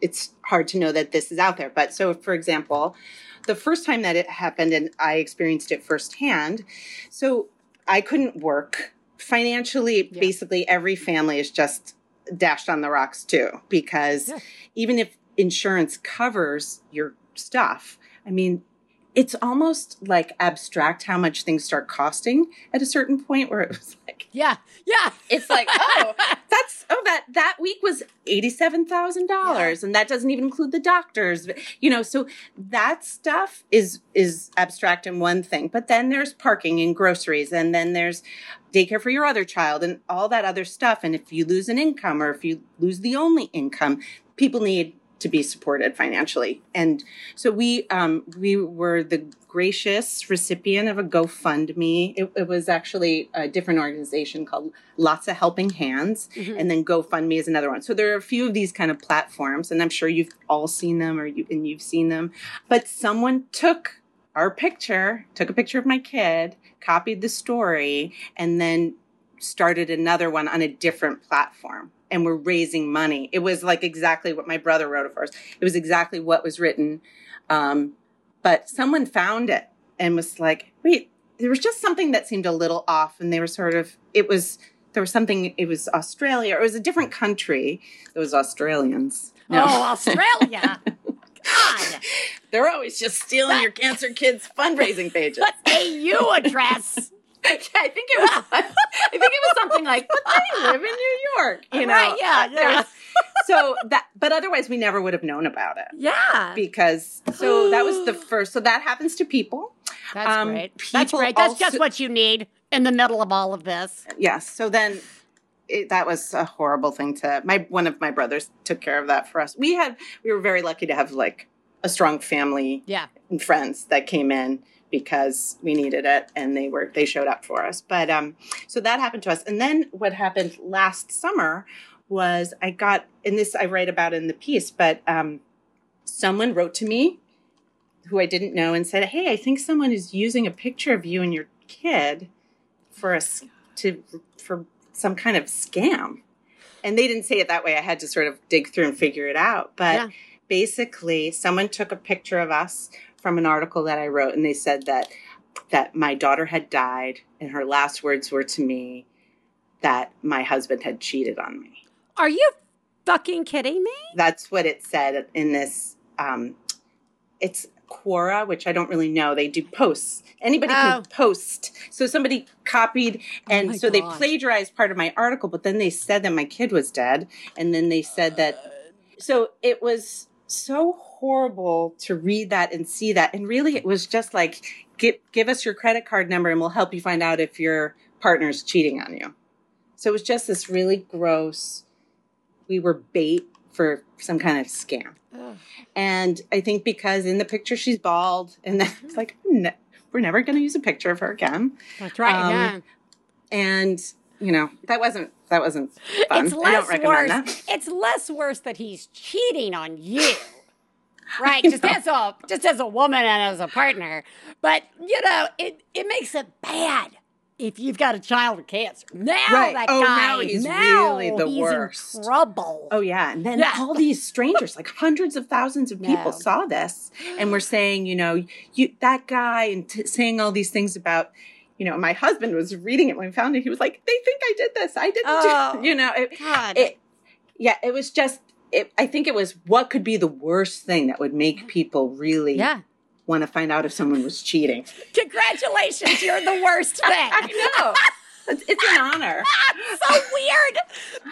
it's hard to know that this is out there but so for example the first time that it happened and i experienced it firsthand so i couldn't work financially Yeah. basically every family is just dashed on the rocks too because Yeah. even if insurance covers your stuff i mean it's almost like abstract how much things start costing at a certain point where it was like yeah. Yeah. it's like oh that's oh that that week was $87,000 and that doesn't even include the doctors you know so that stuff is is abstract in one thing but then there's parking and groceries and then there's daycare for your other child and all that other stuff and if you lose an income or if you lose the only income people need to be supported financially and so we um, we were the gracious recipient of a GoFundMe. It, it was actually a different organization called Lotsa Helping Hands, Mhm. and then GoFundMe is another one. So there are a few of these kind of platforms, and I'm sure you've all seen them or you and you've seen them. But someone took our picture, took a picture of my kid, copied the story, and then started another one on a different platform. And we're raising money. It was like exactly what my brother wrote for us. It was exactly what was written. Um, but someone found it and was like, wait, there was just something that seemed a little off. And they were sort of, it was, there was something, it was Australia, or it was a different country. It was Australians. No. Oh, Australia. God. They're always just stealing your cancer kids' fundraising pages. What AU address? I think it was. I think it was something like, "But they live in New York," you know. Right, yeah, yeah. So that, but otherwise, we never would have known about it Yeah. because. So that was the first. So that happens to people. That's Um, great. That's people great. That's just what you need in the middle of all of this. Yes. So then. It, that was a horrible thing to my one of my brothers took care of that for us. We had we were very lucky to have like a strong family Yeah. and friends that came in because we needed it and they were they showed up for us. But um so that happened to us. And then what happened last summer was i got and this i write about in the piece but um someone wrote to me who i didn't know and said hey i think someone is using a picture of you and your kid for us to for some kind of scam. And they didn't say it that way. I had to sort of dig through and figure it out. But Yeah. basically someone took a picture of us from an article that I wrote and they said that that my daughter had died and her last words were to me that my husband had cheated on me. Are you fucking kidding me? That's what it said in this um it's Quora, which I don't really know. They do posts. Anybody Oh. can post. So somebody copied, and my so they plagiarized part of my article, but then they said that my kid was dead, and then they said that. So it was so horrible to read that and see that, and really, it was just like, give give us your credit card number, and we'll help you find out if your partner's cheating on you. So it was just this really gross. We were bait for some kind of scam. Ugh. And I think because in the picture she's bald, and then it's like, ne- we're never going to use a picture of her again. That's right. Um, yeah. And you know that wasn't that wasn't fun. It's I don't recommend worse. that. It's less worse that he's cheating on you. Right, just as a just as a woman and as a partner, but you know it it makes it bad if you've got a child with cancer. Now Right. that Oh, guy, now he's now really the he's worst. In trouble. Oh yeah, and then Yeah. all these strangers, like hundreds of thousands of people, saw this and were saying, you know, you that guy, and t- saying all these things about, you know, my husband was reading it when we found it. He was like, "They think I did this. I didn't." Oh. do, you know, it, God, it yeah it was just it, i think it was what could be the worst thing that would make mm-hmm. people really yeah. want to find out if someone was cheating Congratulations, you're the worst thing. i know it's, it's an honor so weird.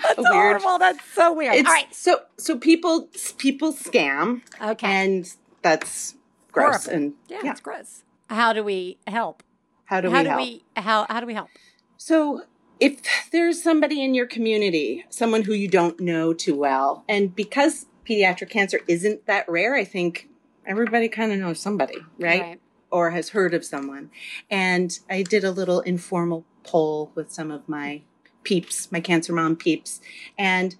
That's Weird. horrible. That's so weird. it's, All right. so so people people scam Okay. and that's gross Horrible. and yeah, yeah, it's gross. How do we help? how do how we do help we how how do we help? So, if there's somebody in your community, someone who you don't know too well, and because pediatric cancer isn't that rare, I think everybody kind of knows somebody, right? Or has heard of someone. And I did a little informal poll with some of my peeps, my cancer mom peeps, and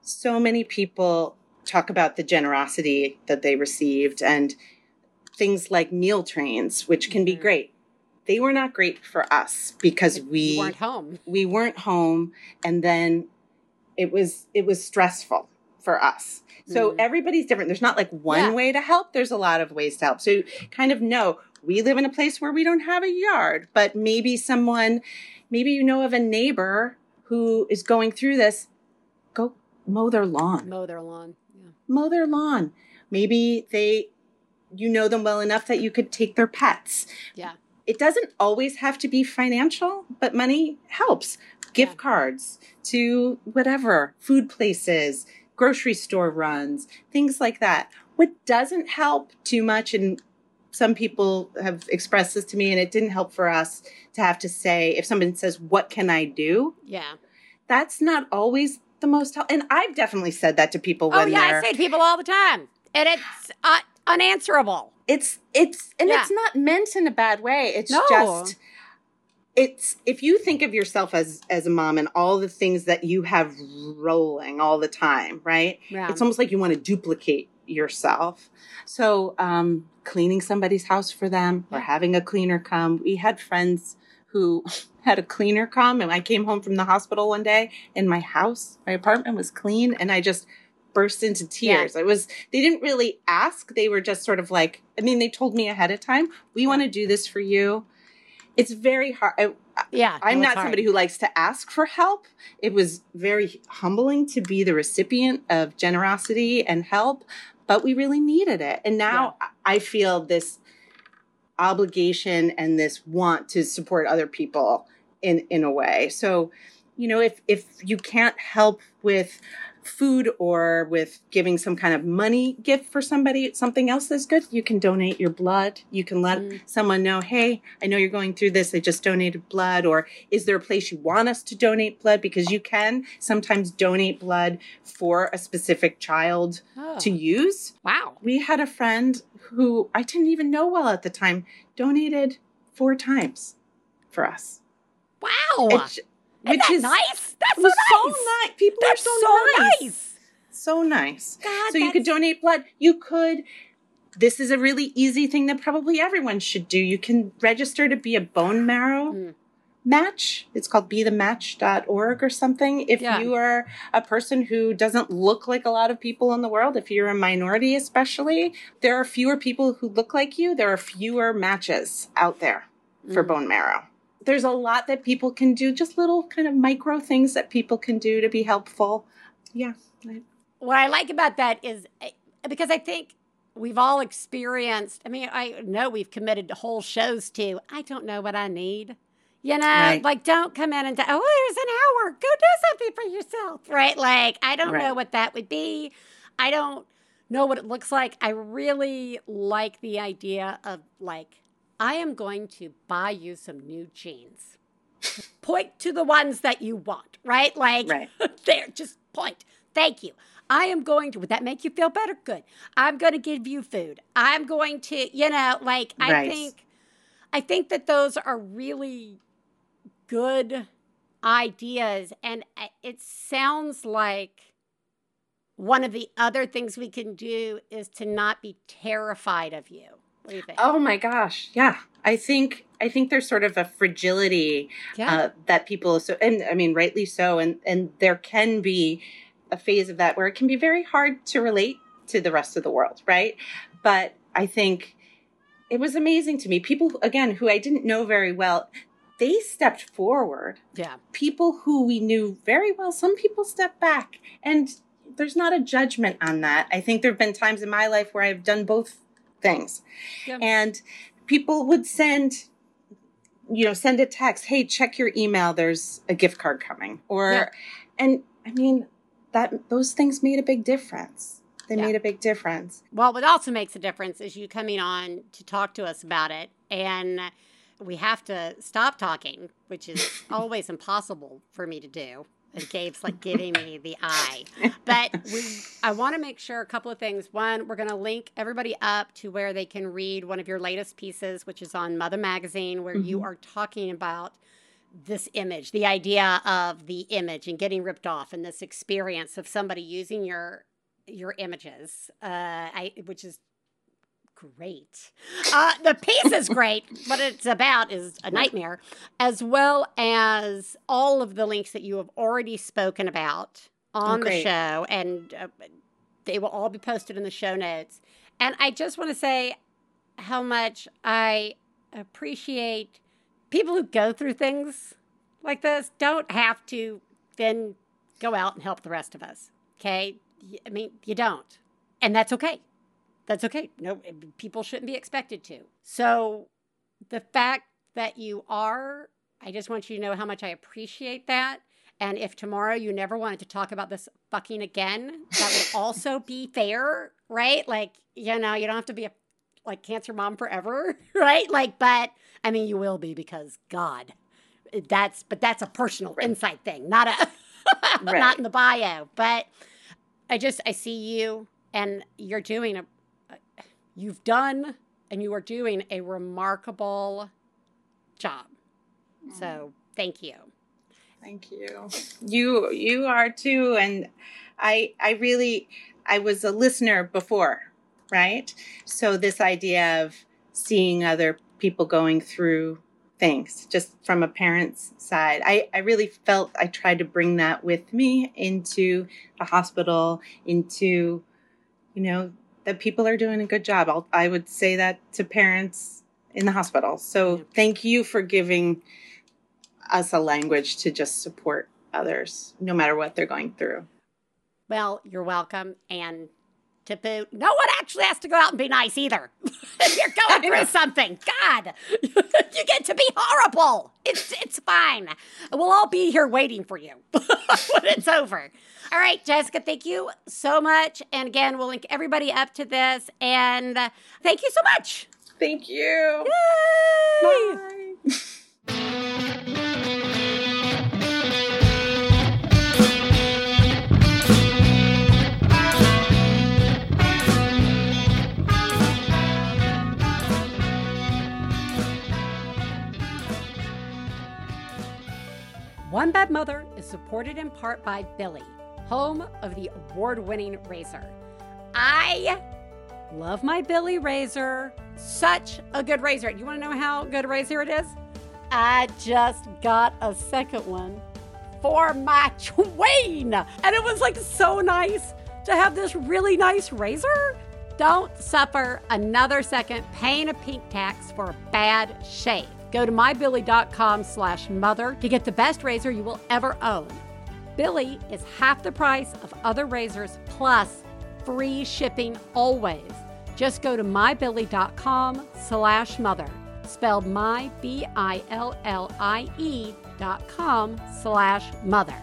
so many people talk about the generosity that they received and things like meal trains, which can be Mhm. great. They were not great for us because we You weren't home. we weren't home and then it was it was stressful for us so Mm. everybody's different there's not like one Yeah. way to help there's a lot of ways to help so kind of know we live in a place where we don't have a yard but maybe someone maybe you know of a neighbor who is going through this go mow their lawn Mow their lawn. Yeah. mow their lawn maybe they you know them well enough that you could take their pets Yeah. It doesn't always have to be financial, but money helps. Gift Yeah. cards to whatever, food places, grocery store runs, things like that. What doesn't help too much, and some people have expressed this to me, and it didn't help for us to have to say, if someone says, What can I do? Yeah. That's not always the most help. And I've definitely said that to people Oh when yeah, I say to people all the time, and it's uh, unanswerable. it's it's and Yeah. it's not meant in a bad way it's No. just it's if you think of yourself as as a mom and all the things that you have rolling all the time right Yeah. it's almost like you want to duplicate yourself so um cleaning somebody's house for them or having a cleaner come we had friends who had a cleaner come and i came home from the hospital one day and my house my apartment was clean and i just burst into tears it was they didn't really ask they were just sort of like i mean they told me ahead of time we want to do this for you it's very hard I, yeah. I'm no, not somebody who likes to ask for help. It was very humbling to be the recipient of generosity and help, but we really needed it. And now I feel this obligation and this want to support other people in in a way. So, you know, if if you can't help with food or with giving some kind of money gift for somebody, something else that's good, you can donate your blood. You can let Mm. someone know, hey, I know you're going through this. I just donated blood. Or is there a place you want us to donate blood? Because you can sometimes donate blood for a specific child Oh. to use. wow. We had a friend who I didn't even know well at the time donated four times for us. Wow. Isn't which is nice? That's it was so so nice. nice. People That's are so, so nice. nice. So nice. God, so you could donate blood. You could. This is a really easy thing that probably everyone should do. You can register to be a bone marrow Mm. match. It's called bethematch.org or something. If Yeah. you are a person who doesn't look like a lot of people in the world, if you're a minority especially, there are fewer people who look like you. There are fewer matches out there for Mm. bone marrow. There's a lot that people can do, just little kind of micro things that people can do to be helpful. Yeah. What I like about that is eh, because I think we've all experienced. I mean, I know we've committed to whole shows to. I don't know what I need. You know, Right. like don't come in and say, oh, there's an hour. Go do something for yourself. Right? Like, I don't know what that would be. I don't know what it looks like. I really like the idea of like, I am going to buy you some new jeans. point to the ones that you want, right? Like, Right. there, just point. Thank you. I am going to, would that make you feel better? Good. I'm going to give you food. I'm going to, you know, like, I Right. think, I think that those are really good ideas. And uh, it sounds like one of the other things we can do is to not be terrified of you. What do you think? Oh my gosh, yeah. I think I think there's sort of a fragility yeah. uh, that people so and I mean rightly so and and there can be a phase of that where it can be very hard to relate to the rest of the world, right? But I think it was amazing to me. People again who I didn't know very well, they stepped forward. yeah. People who we knew very well, some people stepped back and there's not a judgment on that. I think there've been times in my life where I've done both things. And people would send you know, send a text, "Hey, check your email, there's a gift card coming." Or Yeah. and I mean, that those things made a big difference. They Yeah. made a big difference. Well, what also makes a difference is you coming on to talk to us about it. And we have to stop talking, which is always impossible for me to do. And Gabe's like giving me the eye. But we, I want to make sure a couple of things. One, we're going to link everybody up to where they can read one of your latest pieces, which is on Mother Magazine, where you are talking about this image, the idea of the image and getting ripped off, and this experience of somebody using your your images, uh, I, which is great. Uh, the piece is great. What it's about is a nightmare, as well as all of the links that you have already spoken about on the show, and uh, they will all be posted in the show notes. And I just want to say how much I appreciate people who go through things like this don't have to then go out and help the rest of us. Okay? I mean, you don't. And that's okay. That's okay. No, eh, people shouldn't be expected to. So the fact that you are, I just want you to know how much I appreciate that. And if tomorrow you never wanted to talk about this fucking again, that would also be fair, right? Like, you know, you don't have to be a like cancer mom forever, right? Like, but I mean, you will be because God, that's but that's a personal insight thing, not a not in the bio. But I just I see you, and you're doing a you've done and you are doing a remarkable job. Mm. So thank you. Thank you. You you are too and I I really I was a listener before, right? So this idea of seeing other people going through things just from a parent's side. I I really felt I tried to bring that with me into the hospital into you know that people are doing a good job. I'll, I would say that to parents in the hospital. So Yeah. thank you for giving us a language to just support others, no matter what they're going through. Well, you're welcome. And to boot, no one actually has to go out and be nice either. if you're going through something, God, you get to be horrible. It's it's fine. We'll all be here waiting for you when it's over. All right, Jessica, thank you so much. And again, we'll link everybody up to this. And thank you so much. Thank you. Yay! Bye. One Bad Mother is supported in part by Billie, home of the award winning razor. I love my Billie razor. Such a good razor. You want to know how good a razor it is? I just got a second one for my Twain. And it was like so nice to have this really nice razor. Don't suffer another second paying a pink tax for a bad shave. Go to mybillie.com slash mother to get the best razor you will ever own. Billie is half the price of other razors plus free shipping always. Just go to mybillie.com slash mother, spelled my, B-I-L-L-I-E dot com slash mother.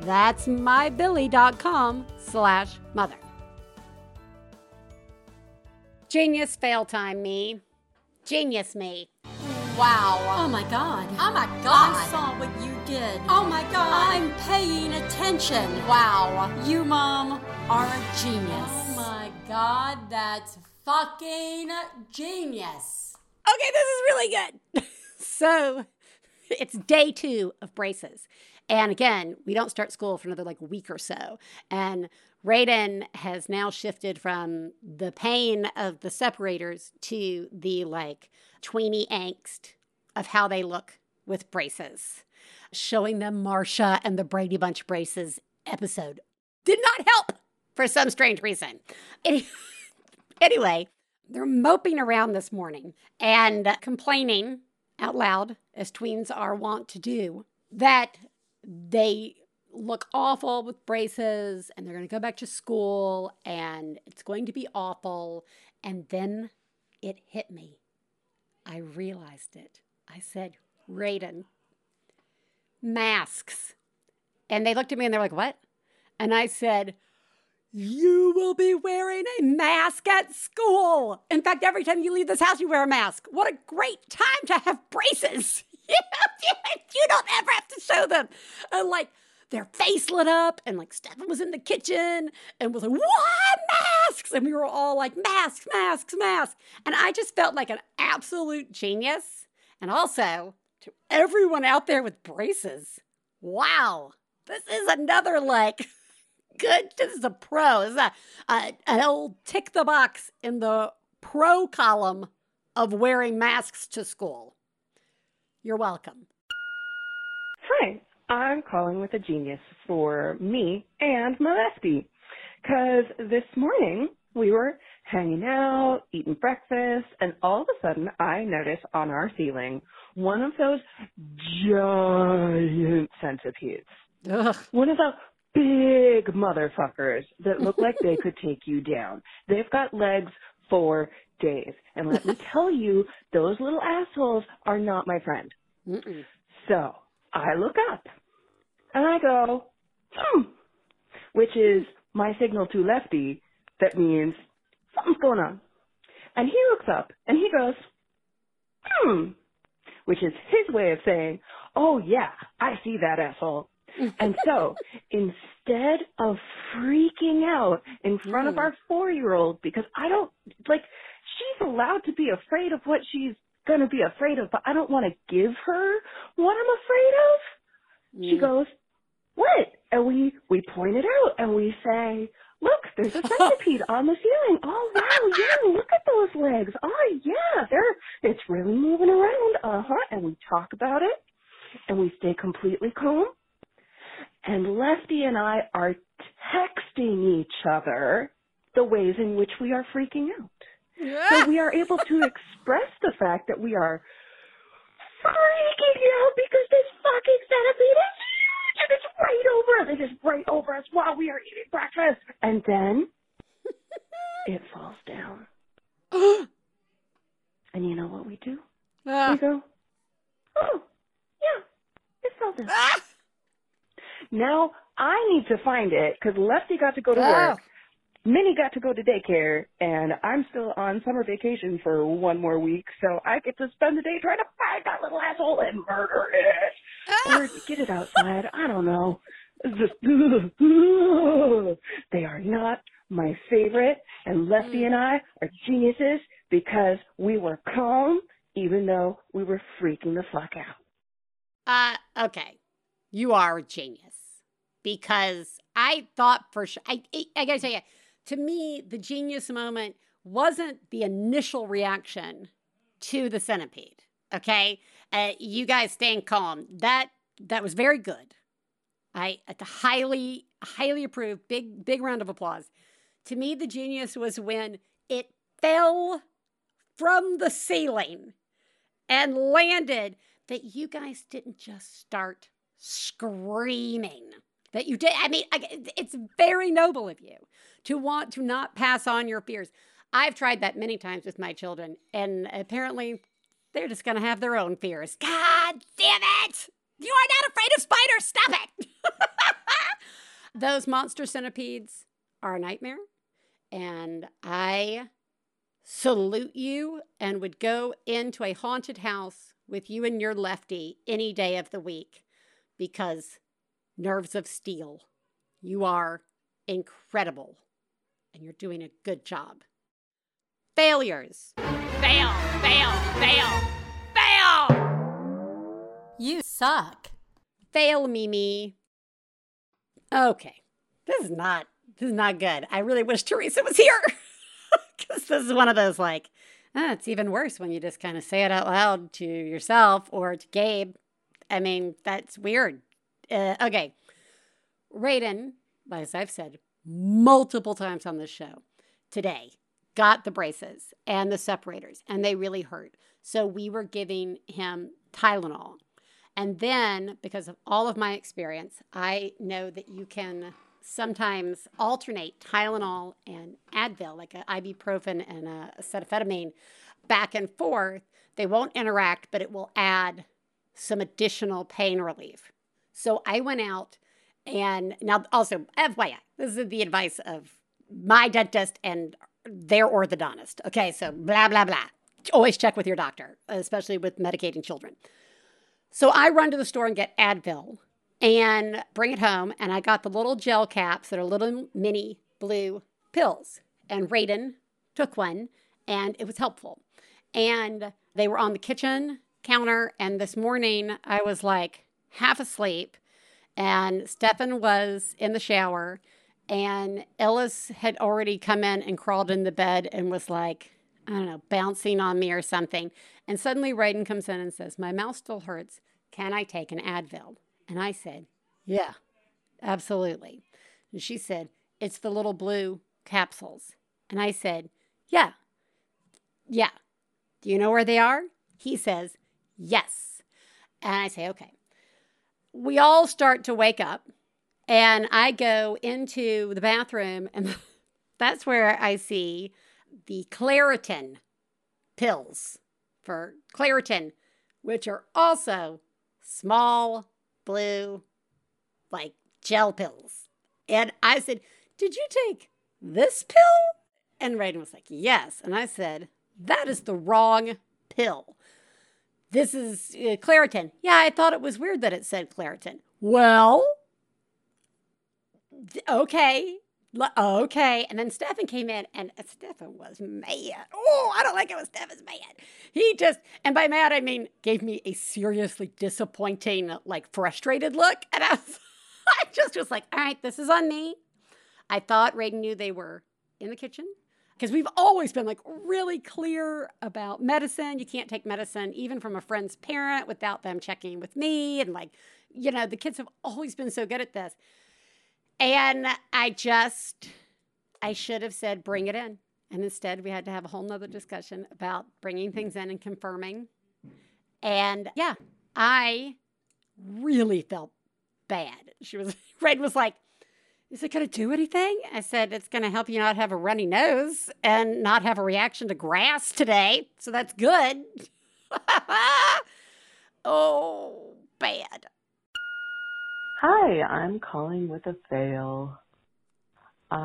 That's mybillie.com slash mother. Genius fail time, me. Genius me. Wow. Oh my god. Oh my God. I saw what you did. Oh my god. I'm paying attention. Wow. You, Mom, are a genius. Oh my god, that's fucking genius. Okay, this is really good. so it's day two of braces. And again, we don't start school for another like week or so. And Raiden has now shifted from the pain of the separators to the like tweeny angst of how they look with braces. Showing them Marsha and the Brady Bunch braces episode did not help for some strange reason. Anyway, they're moping around this morning and complaining out loud, as tweens are wont to do, that they look awful with braces and they're going to go back to school and it's going to be awful. And then it hit me. I realized it. I said, Raiden, masks. And they looked at me and they're like, what? And I said, you will be wearing a mask at school. In fact, every time you leave this house, you wear a mask. What a great time to have braces. you don't ever have to show them. And like their face lit up, and like Stefan was in the kitchen and was like, What masks? And we were all like, Masks, masks, masks. And I just felt like an absolute genius. And also to everyone out there with braces, wow, this is another like good. This is a pro. This is a, a, an old tick the box in the pro column of wearing masks to school. You're welcome. Hi, I'm calling with a genius for me and my lefty. Cause this morning we were hanging out, eating breakfast, and all of a sudden I notice on our ceiling one of those giant centipedes. Ugh. One of the big motherfuckers that look like they could take you down. They've got legs for days. And let me tell you, those little assholes are not my friend. Mm-mm. So I look up and I go, hmm, which is my signal to Lefty that means something's going on. And he looks up and he goes, hmm, which is his way of saying, oh yeah, I see that asshole. and so instead of freaking out in front of Mm. our four year old, because I don't, like, she's allowed to be afraid of what she's going to be afraid of, but I don't want to give her what I'm afraid of. She Mm. goes, what? And we, we point it out and we say, look, there's a centipede on the ceiling. Oh wow, yeah, look at those legs. Oh yeah, they're, it's really moving around. Uh huh. And we talk about it and we stay completely calm. And Lefty and I are texting each other the ways in which we are freaking out. So we are able to express the fact that we are freaking out because this fucking centipede is and it's right over us. It is right over us while we are eating breakfast. And then it falls down. And you know what we do? We Ah. go, oh, yeah, it fell down. Ah. Now I need to find it because Lefty got to go to Oh. work. Minnie got to go to daycare, and I'm still on summer vacation for one more week, so I get to spend the day trying to find that little asshole and murder it. Or get it outside. I don't know. Just, they are not my favorite, and Lefty and I are geniuses because we were calm even though we were freaking the fuck out. Uh, okay. You are a genius because I thought for sure. I, I gotta tell you, to me, the genius moment wasn't the initial reaction to the centipede. Okay, uh, you guys staying calm. That that was very good. I highly highly approve. Big big round of applause. To me, the genius was when it fell from the ceiling and landed that you guys didn't just start screaming. That you did. I mean, it's very noble of you to want to not pass on your fears. I've tried that many times with my children, and apparently they're just going to have their own fears. God damn it! You are not afraid of spiders. Stop it. Those monster centipedes are a nightmare. And I salute you and would go into a haunted house with you and your lefty any day of the week because nerves of steel. You are incredible and you're doing a good job. Failures. Fail, fail, fail, fail. You suck. Fail, Mimi. Okay. This is not this is not good. I really wish Theresa was here. Cuz this is one of those like ah, it's even worse when you just kind of say it out loud to yourself or to Gabe. I mean, that's weird. Uh, okay. Raiden, as I've said multiple times on this show today, got the braces and the separators, and they really hurt. So we were giving him Tylenol. And then, because of all of my experience, I know that you can sometimes alternate Tylenol and Advil, like an ibuprofen and a acetaminophen, back and forth. They won't interact, but it will add some additional pain relief. So I went out and now also FYI, this is the advice of my dentist and their orthodontist. Okay, so blah blah blah. Always check with your doctor, especially with medicating children. So I run to the store and get Advil and bring it home. And I got the little gel caps that are little mini blue pills. And Raiden took one and it was helpful. And they were on the kitchen counter. And this morning I was like half asleep. And Stefan was in the shower. And Ellis had already come in and crawled in the bed and was like, I don't know, bouncing on me or something. And suddenly Raiden comes in and says, My mouth still hurts. Can I take an Advil? And I said, Yeah, absolutely. And she said, It's the little blue capsules. And I said, Yeah, yeah. Do you know where they are? He says, Yes. And I say, Okay. We all start to wake up, and I go into the bathroom, and that's where I see the Claritin pills for Claritin, which are also small blue, like gel pills. And I said, Did you take this pill? And Raiden was like, Yes. And I said, That is the wrong pill. This is uh, Claritin. Yeah, I thought it was weird that it said Claritin. Well, okay. Okay. And then Stefan came in and Stefan was mad. Oh, I don't like it when Stefan's mad. He just, and by mad, I mean, gave me a seriously disappointing, like frustrated look. And I, was, I just was like, all right, this is on me. I thought Raiden knew they were in the kitchen because we've always been like really clear about medicine. You can't take medicine even from a friend's parent without them checking with me. And like, you know, the kids have always been so good at this. And I just, I should have said, bring it in. And instead, we had to have a whole nother discussion about bringing things in and confirming. And yeah, I really felt bad. She was, Red was like, is it going to do anything? I said, it's going to help you not have a runny nose and not have a reaction to grass today. So that's good. oh, bad. Hi, I'm calling with a fail. Uh,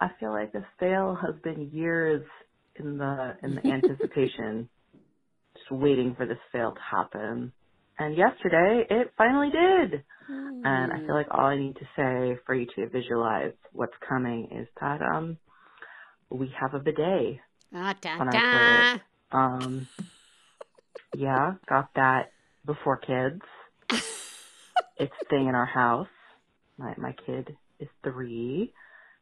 I feel like this fail has been years in the in the anticipation, just waiting for this fail to happen. And yesterday, it finally did. And I feel like all I need to say for you to visualize what's coming is that um, we have a bidet Ah, da, da. Um, yeah, got that before kids. It's staying in our house. My my kid is three.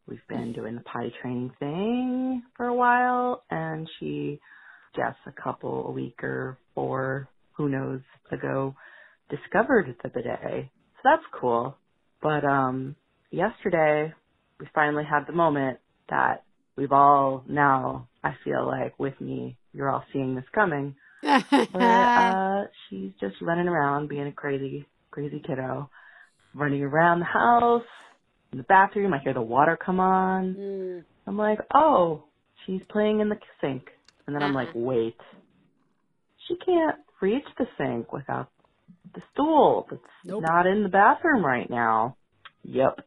We've been doing the potty training thing for a while, and she, just a couple, a week or four, who knows, ago, discovered the bidet. So that's cool. But um, yesterday, we finally had the moment that we've all now, I feel like, with me, you're all seeing this coming. Where uh, she's just running around being a crazy, crazy kiddo, running around the house, in the bathroom. I hear the water come on. Mm. I'm like, oh, she's playing in the sink. And then I'm like, Uh-huh. wait, she can't reach the sink without the stool that's Nope. not in the bathroom right now. Yep.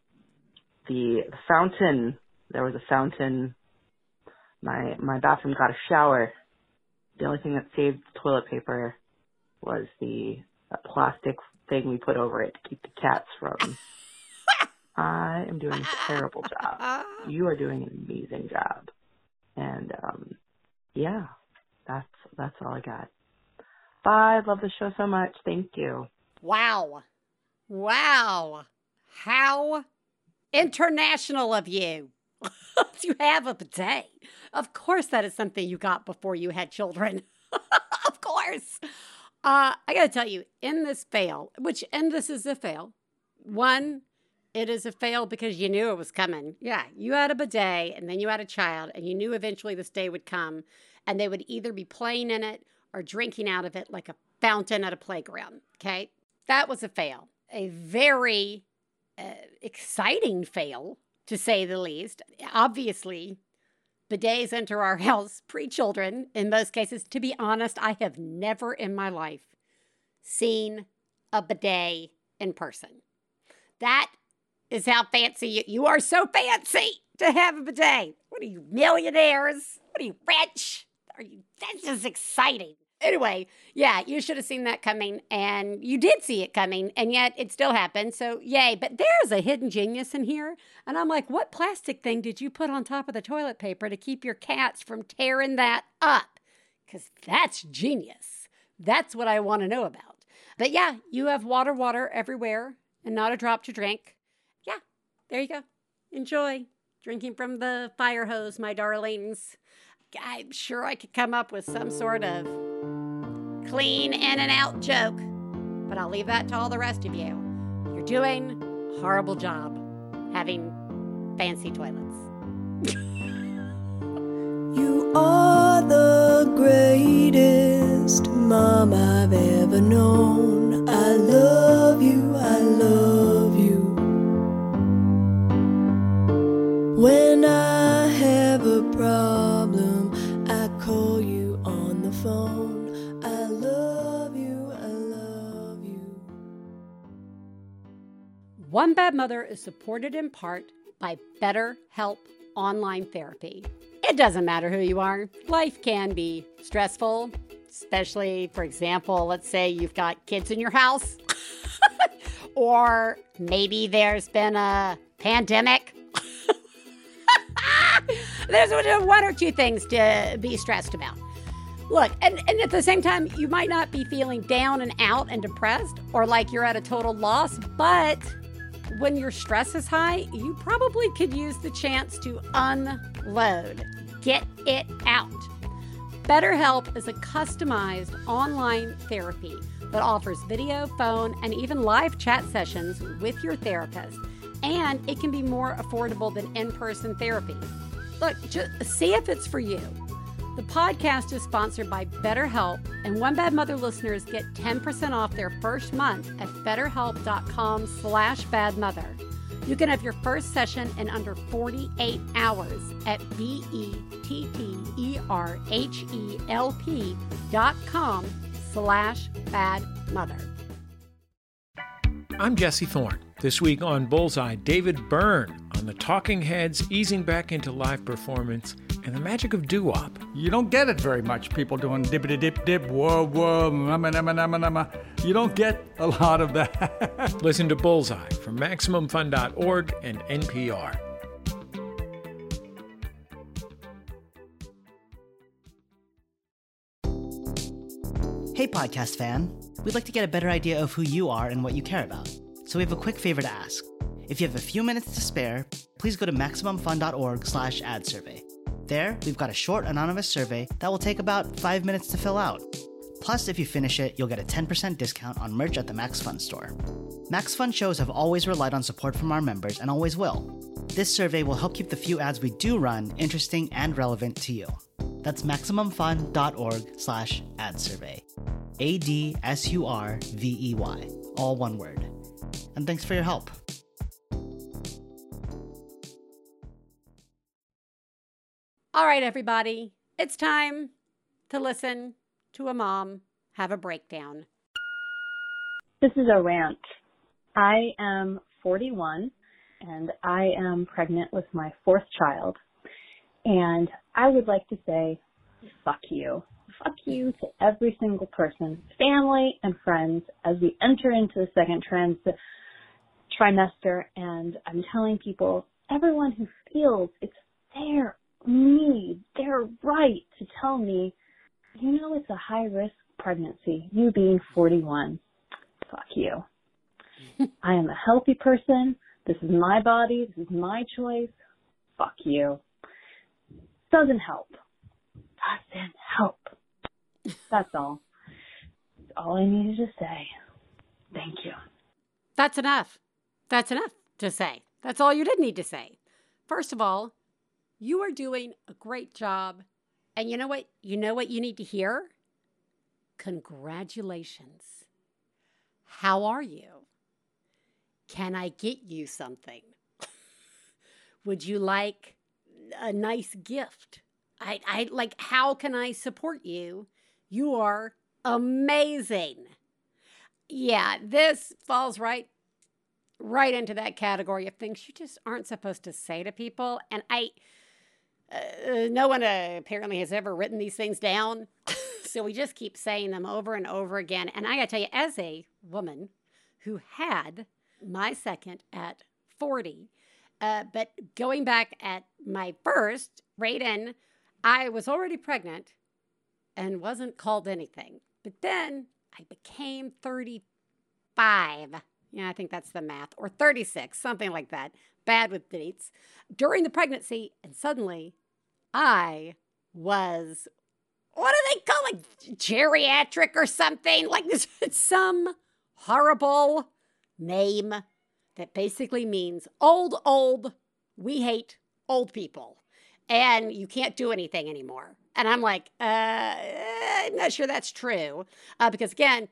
The, the fountain, there was a fountain. My, my bathroom got a shower. The only thing that saved toilet paper was the plastic thing we put over it to keep the cats from. I am doing a terrible job. You are doing an amazing job. And um yeah, that's that's all I got. Bye. Love the show so much. Thank you. Wow. Wow. How international of you. you have a bidet. Of course, that is something you got before you had children. of course. Uh, I got to tell you, in this fail, which, and this is a fail, one, it is a fail because you knew it was coming. Yeah, you had a bidet and then you had a child, and you knew eventually this day would come, and they would either be playing in it or drinking out of it like a fountain at a playground. Okay. That was a fail. A very uh, exciting fail, to say the least. Obviously, bidets enter our house pre children in most cases. To be honest, I have never in my life seen a bidet in person. That is how fancy you, you are. So fancy to have a bidet. What are you, millionaires? What are you, rich? Are you? That's just exciting. Anyway, yeah, you should have seen that coming, and you did see it coming, and yet it still happened. So, yay. But there's a hidden genius in here. And I'm like, what plastic thing did you put on top of the toilet paper to keep your cats from tearing that up? Because that's genius. That's what I want to know about. But yeah, you have water, water everywhere, and not a drop to drink. Yeah, there you go. Enjoy drinking from the fire hose, my darlings. I'm sure I could come up with some sort of clean in and out joke, but I'll leave that to all the rest of you. You're doing a horrible job having fancy toilets. You are the greatest Bad Mother is supported in part by BetterHelp Online Therapy. It doesn't matter who you are, life can be stressful, especially, for example, let's say you've got kids in your house, or maybe there's been a pandemic. there's one or two things to be stressed about. Look, and, and at the same time, you might not be feeling down and out and depressed or like you're at a total loss, but when your stress is high, you probably could use the chance to unload. Get it out. BetterHelp is a customized online therapy that offers video, phone, and even live chat sessions with your therapist, and it can be more affordable than in person therapy. Look, just see if it's for you. The podcast is sponsored by BetterHelp, and One Bad Mother listeners get 10% off their first month at betterhelp.com slash badmother. You can have your first session in under 48 hours at B-E-T-T-E-R-H-E-L-P dot com slash badmother. I'm Jesse Thorn. This week on Bullseye, David Byrne on the Talking Heads easing back into live performance and the magic of doo wop. You don't get it very much. People doing dippity dip dip, whoa whoa, nama nama nama nama. You don't get a lot of that. Listen to Bullseye from MaximumFun.org and NPR. Hey, podcast fan. We'd like to get a better idea of who you are and what you care about. So we have a quick favor to ask. If you have a few minutes to spare, please go to MaximumFun.org slash ad survey. There, we've got a short anonymous survey that will take about five minutes to fill out. Plus, if you finish it, you'll get a 10% discount on merch at the Max Fun store. Max Fun shows have always relied on support from our members and always will. This survey will help keep the few ads we do run interesting and relevant to you. That's MaximumFun.org slash ad survey. A D S U R V E Y. All one word. And thanks for your help. All right, everybody, it's time to listen to a mom have a breakdown. This is a rant. I am 41 and I am pregnant with my fourth child. And I would like to say, fuck you. Fuck you to every single person, family and friends as we enter into the second trans trimester. And I'm telling people, everyone who feels it's their need, their right to tell me, you know, it's a high risk pregnancy, you being 41. Fuck you. I am a healthy person. This is my body. This is my choice. Fuck you. Doesn't help. Doesn't help. That's all. That's all I needed to say. Thank you. That's enough. That's enough to say. That's all you did need to say. First of all, you are doing a great job. And you know what? You know what you need to hear? Congratulations. How are you? Can I get you something? Would you like a nice gift? I, I like, how can I support you? You are amazing. Yeah, this falls right right into that category of things you just aren't supposed to say to people. And I, uh, no one uh, apparently has ever written these things down. so we just keep saying them over and over again. And I got to tell you, as a woman who had my second at 40, uh, but going back at my first, Raiden, I was already pregnant and wasn't called anything. But then I became 35 yeah, I think that's the math, or 36, something like that. Bad with dates. During the pregnancy, and suddenly I was, what do they call it? Geriatric or something? Like this, some horrible name that basically means old, old. We hate old people. And you can't do anything anymore. And I'm like, uh, I'm not sure that's true. Uh, because again,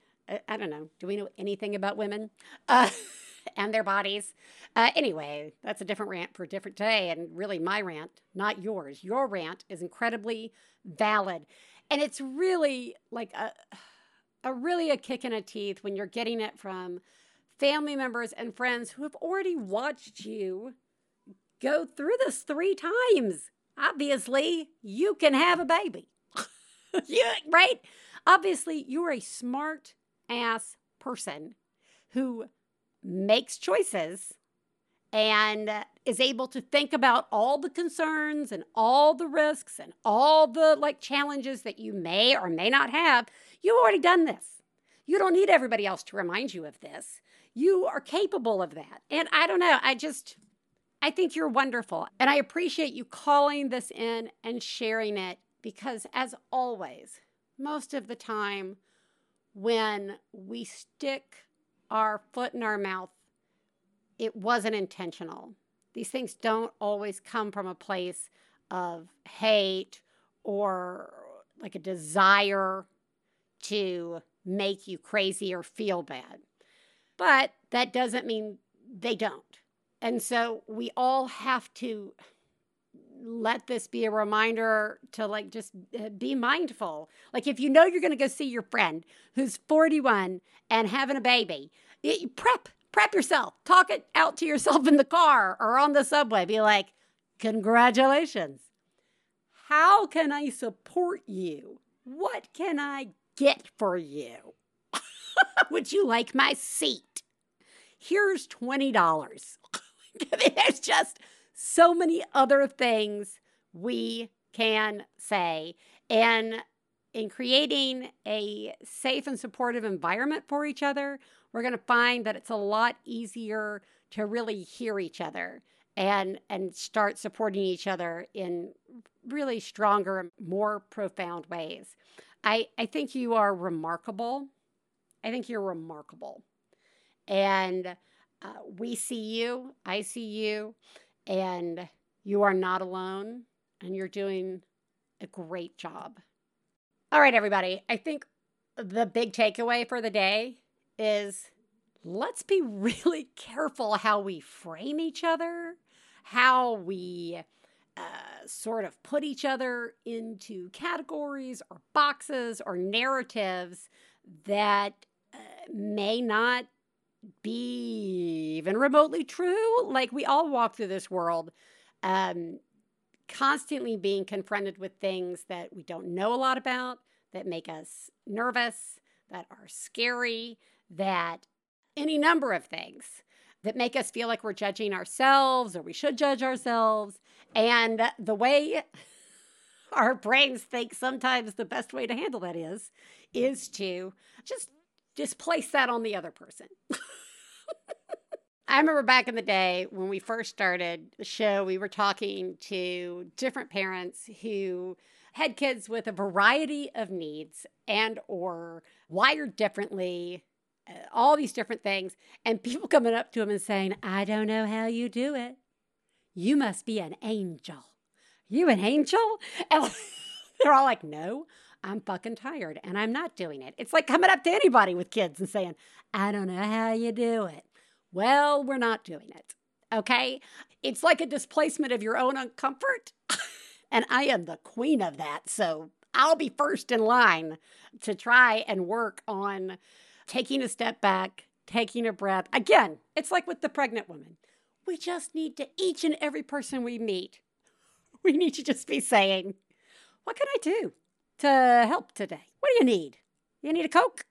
I don't know. Do we know anything about women uh, and their bodies? Uh, anyway, that's a different rant for a different day. And really, my rant, not yours. Your rant is incredibly valid. And it's really like a, a really a kick in the teeth when you're getting it from family members and friends who have already watched you go through this three times. Obviously, you can have a baby. yeah, right? Obviously, you're a smart ass person who makes choices and is able to think about all the concerns and all the risks and all the like challenges that you may or may not have, you've already done this. You don't need everybody else to remind you of this. You are capable of that. And I don't know, I just I think you're wonderful. And I appreciate you calling this in and sharing it because as always, most of the time when we stick our foot in our mouth, it wasn't intentional. These things don't always come from a place of hate or like a desire to make you crazy or feel bad. But that doesn't mean they don't. And so we all have to let this be a reminder to like just uh, be mindful. Like if you know you're going to go see your friend who's 41 and having a baby, it, prep prep yourself. Talk it out to yourself in the car or on the subway. Be like, "Congratulations. How can I support you? What can I get for you? Would you like my seat? Here's $20." There's just so many other things we can say. And in creating a safe and supportive environment for each other, we're going to find that it's a lot easier to really hear each other and and start supporting each other in really stronger more profound ways. I I think you are remarkable. I think you're remarkable. And uh, we see you, I see you, and you are not alone and you're doing a great job. All right, everybody. I think the big takeaway for the day is let's be really careful how we frame each other, how we uh, sort of put each other into categories or boxes or narratives that uh, may not be even remotely true. Like we all walk through this world um, constantly being confronted with things that we don't know a lot about, that make us nervous, that are scary, that any number of things that make us feel like we're judging ourselves or we should judge ourselves. And the way our brains think sometimes the best way to handle that is is to just just place that on the other person. I remember back in the day when we first started the show, we were talking to different parents who had kids with a variety of needs and or wired differently, uh, all these different things, and people coming up to them and saying, "I don't know how you do it. You must be an angel. You an angel?" And they're all like, "No, I'm fucking tired and I'm not doing it." It's like coming up to anybody with kids and saying, "I don't know how you do it." Well, we're not doing it. Okay? It's like a displacement of your own uncomfort. and I am the queen of that. So I'll be first in line to try and work on taking a step back, taking a breath. Again, it's like with the pregnant woman. We just need to, each and every person we meet, we need to just be saying, What can I do to help today? What do you need? You need a Coke?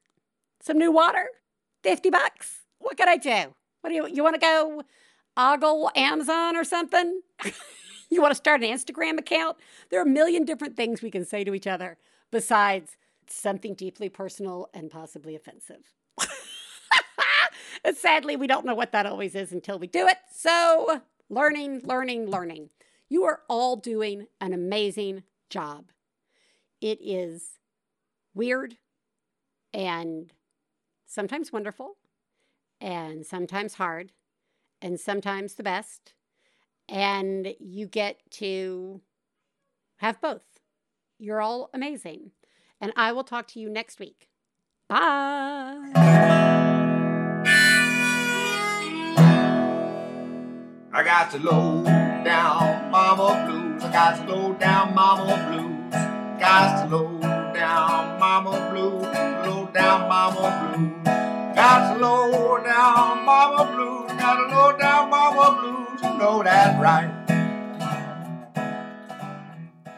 Some new water? 50 bucks? What can I do? What do you you want to go ogle Amazon or something? you want to start an Instagram account? There are a million different things we can say to each other besides something deeply personal and possibly offensive. sadly, we don't know what that always is until we do it. So, learning, learning, learning. You are all doing an amazing job. It is weird and sometimes wonderful and sometimes hard and sometimes the best. And you get to have both. You're all amazing. And I will talk to you next week. Bye. I got to low down mama blues. I got to low down mama blues. Got to low down mama blue, Low down mama blue. Got to low down mama blue, Got to low down mama blues. You know that right.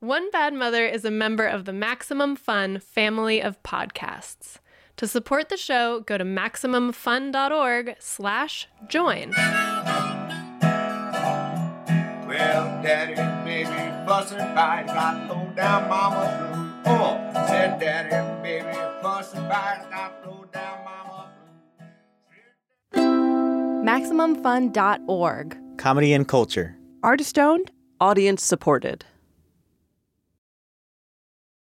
One Bad Mother is a member of the Maximum Fun family of podcasts. To support the show, go to MaximumFun.org slash join. Well, daddy, baby, fussing fight, got low down mama blue. Oh, said daddy, baby, fussing fight, got low down mama MaximumFun.org. Comedy and culture. Artist owned, audience supported.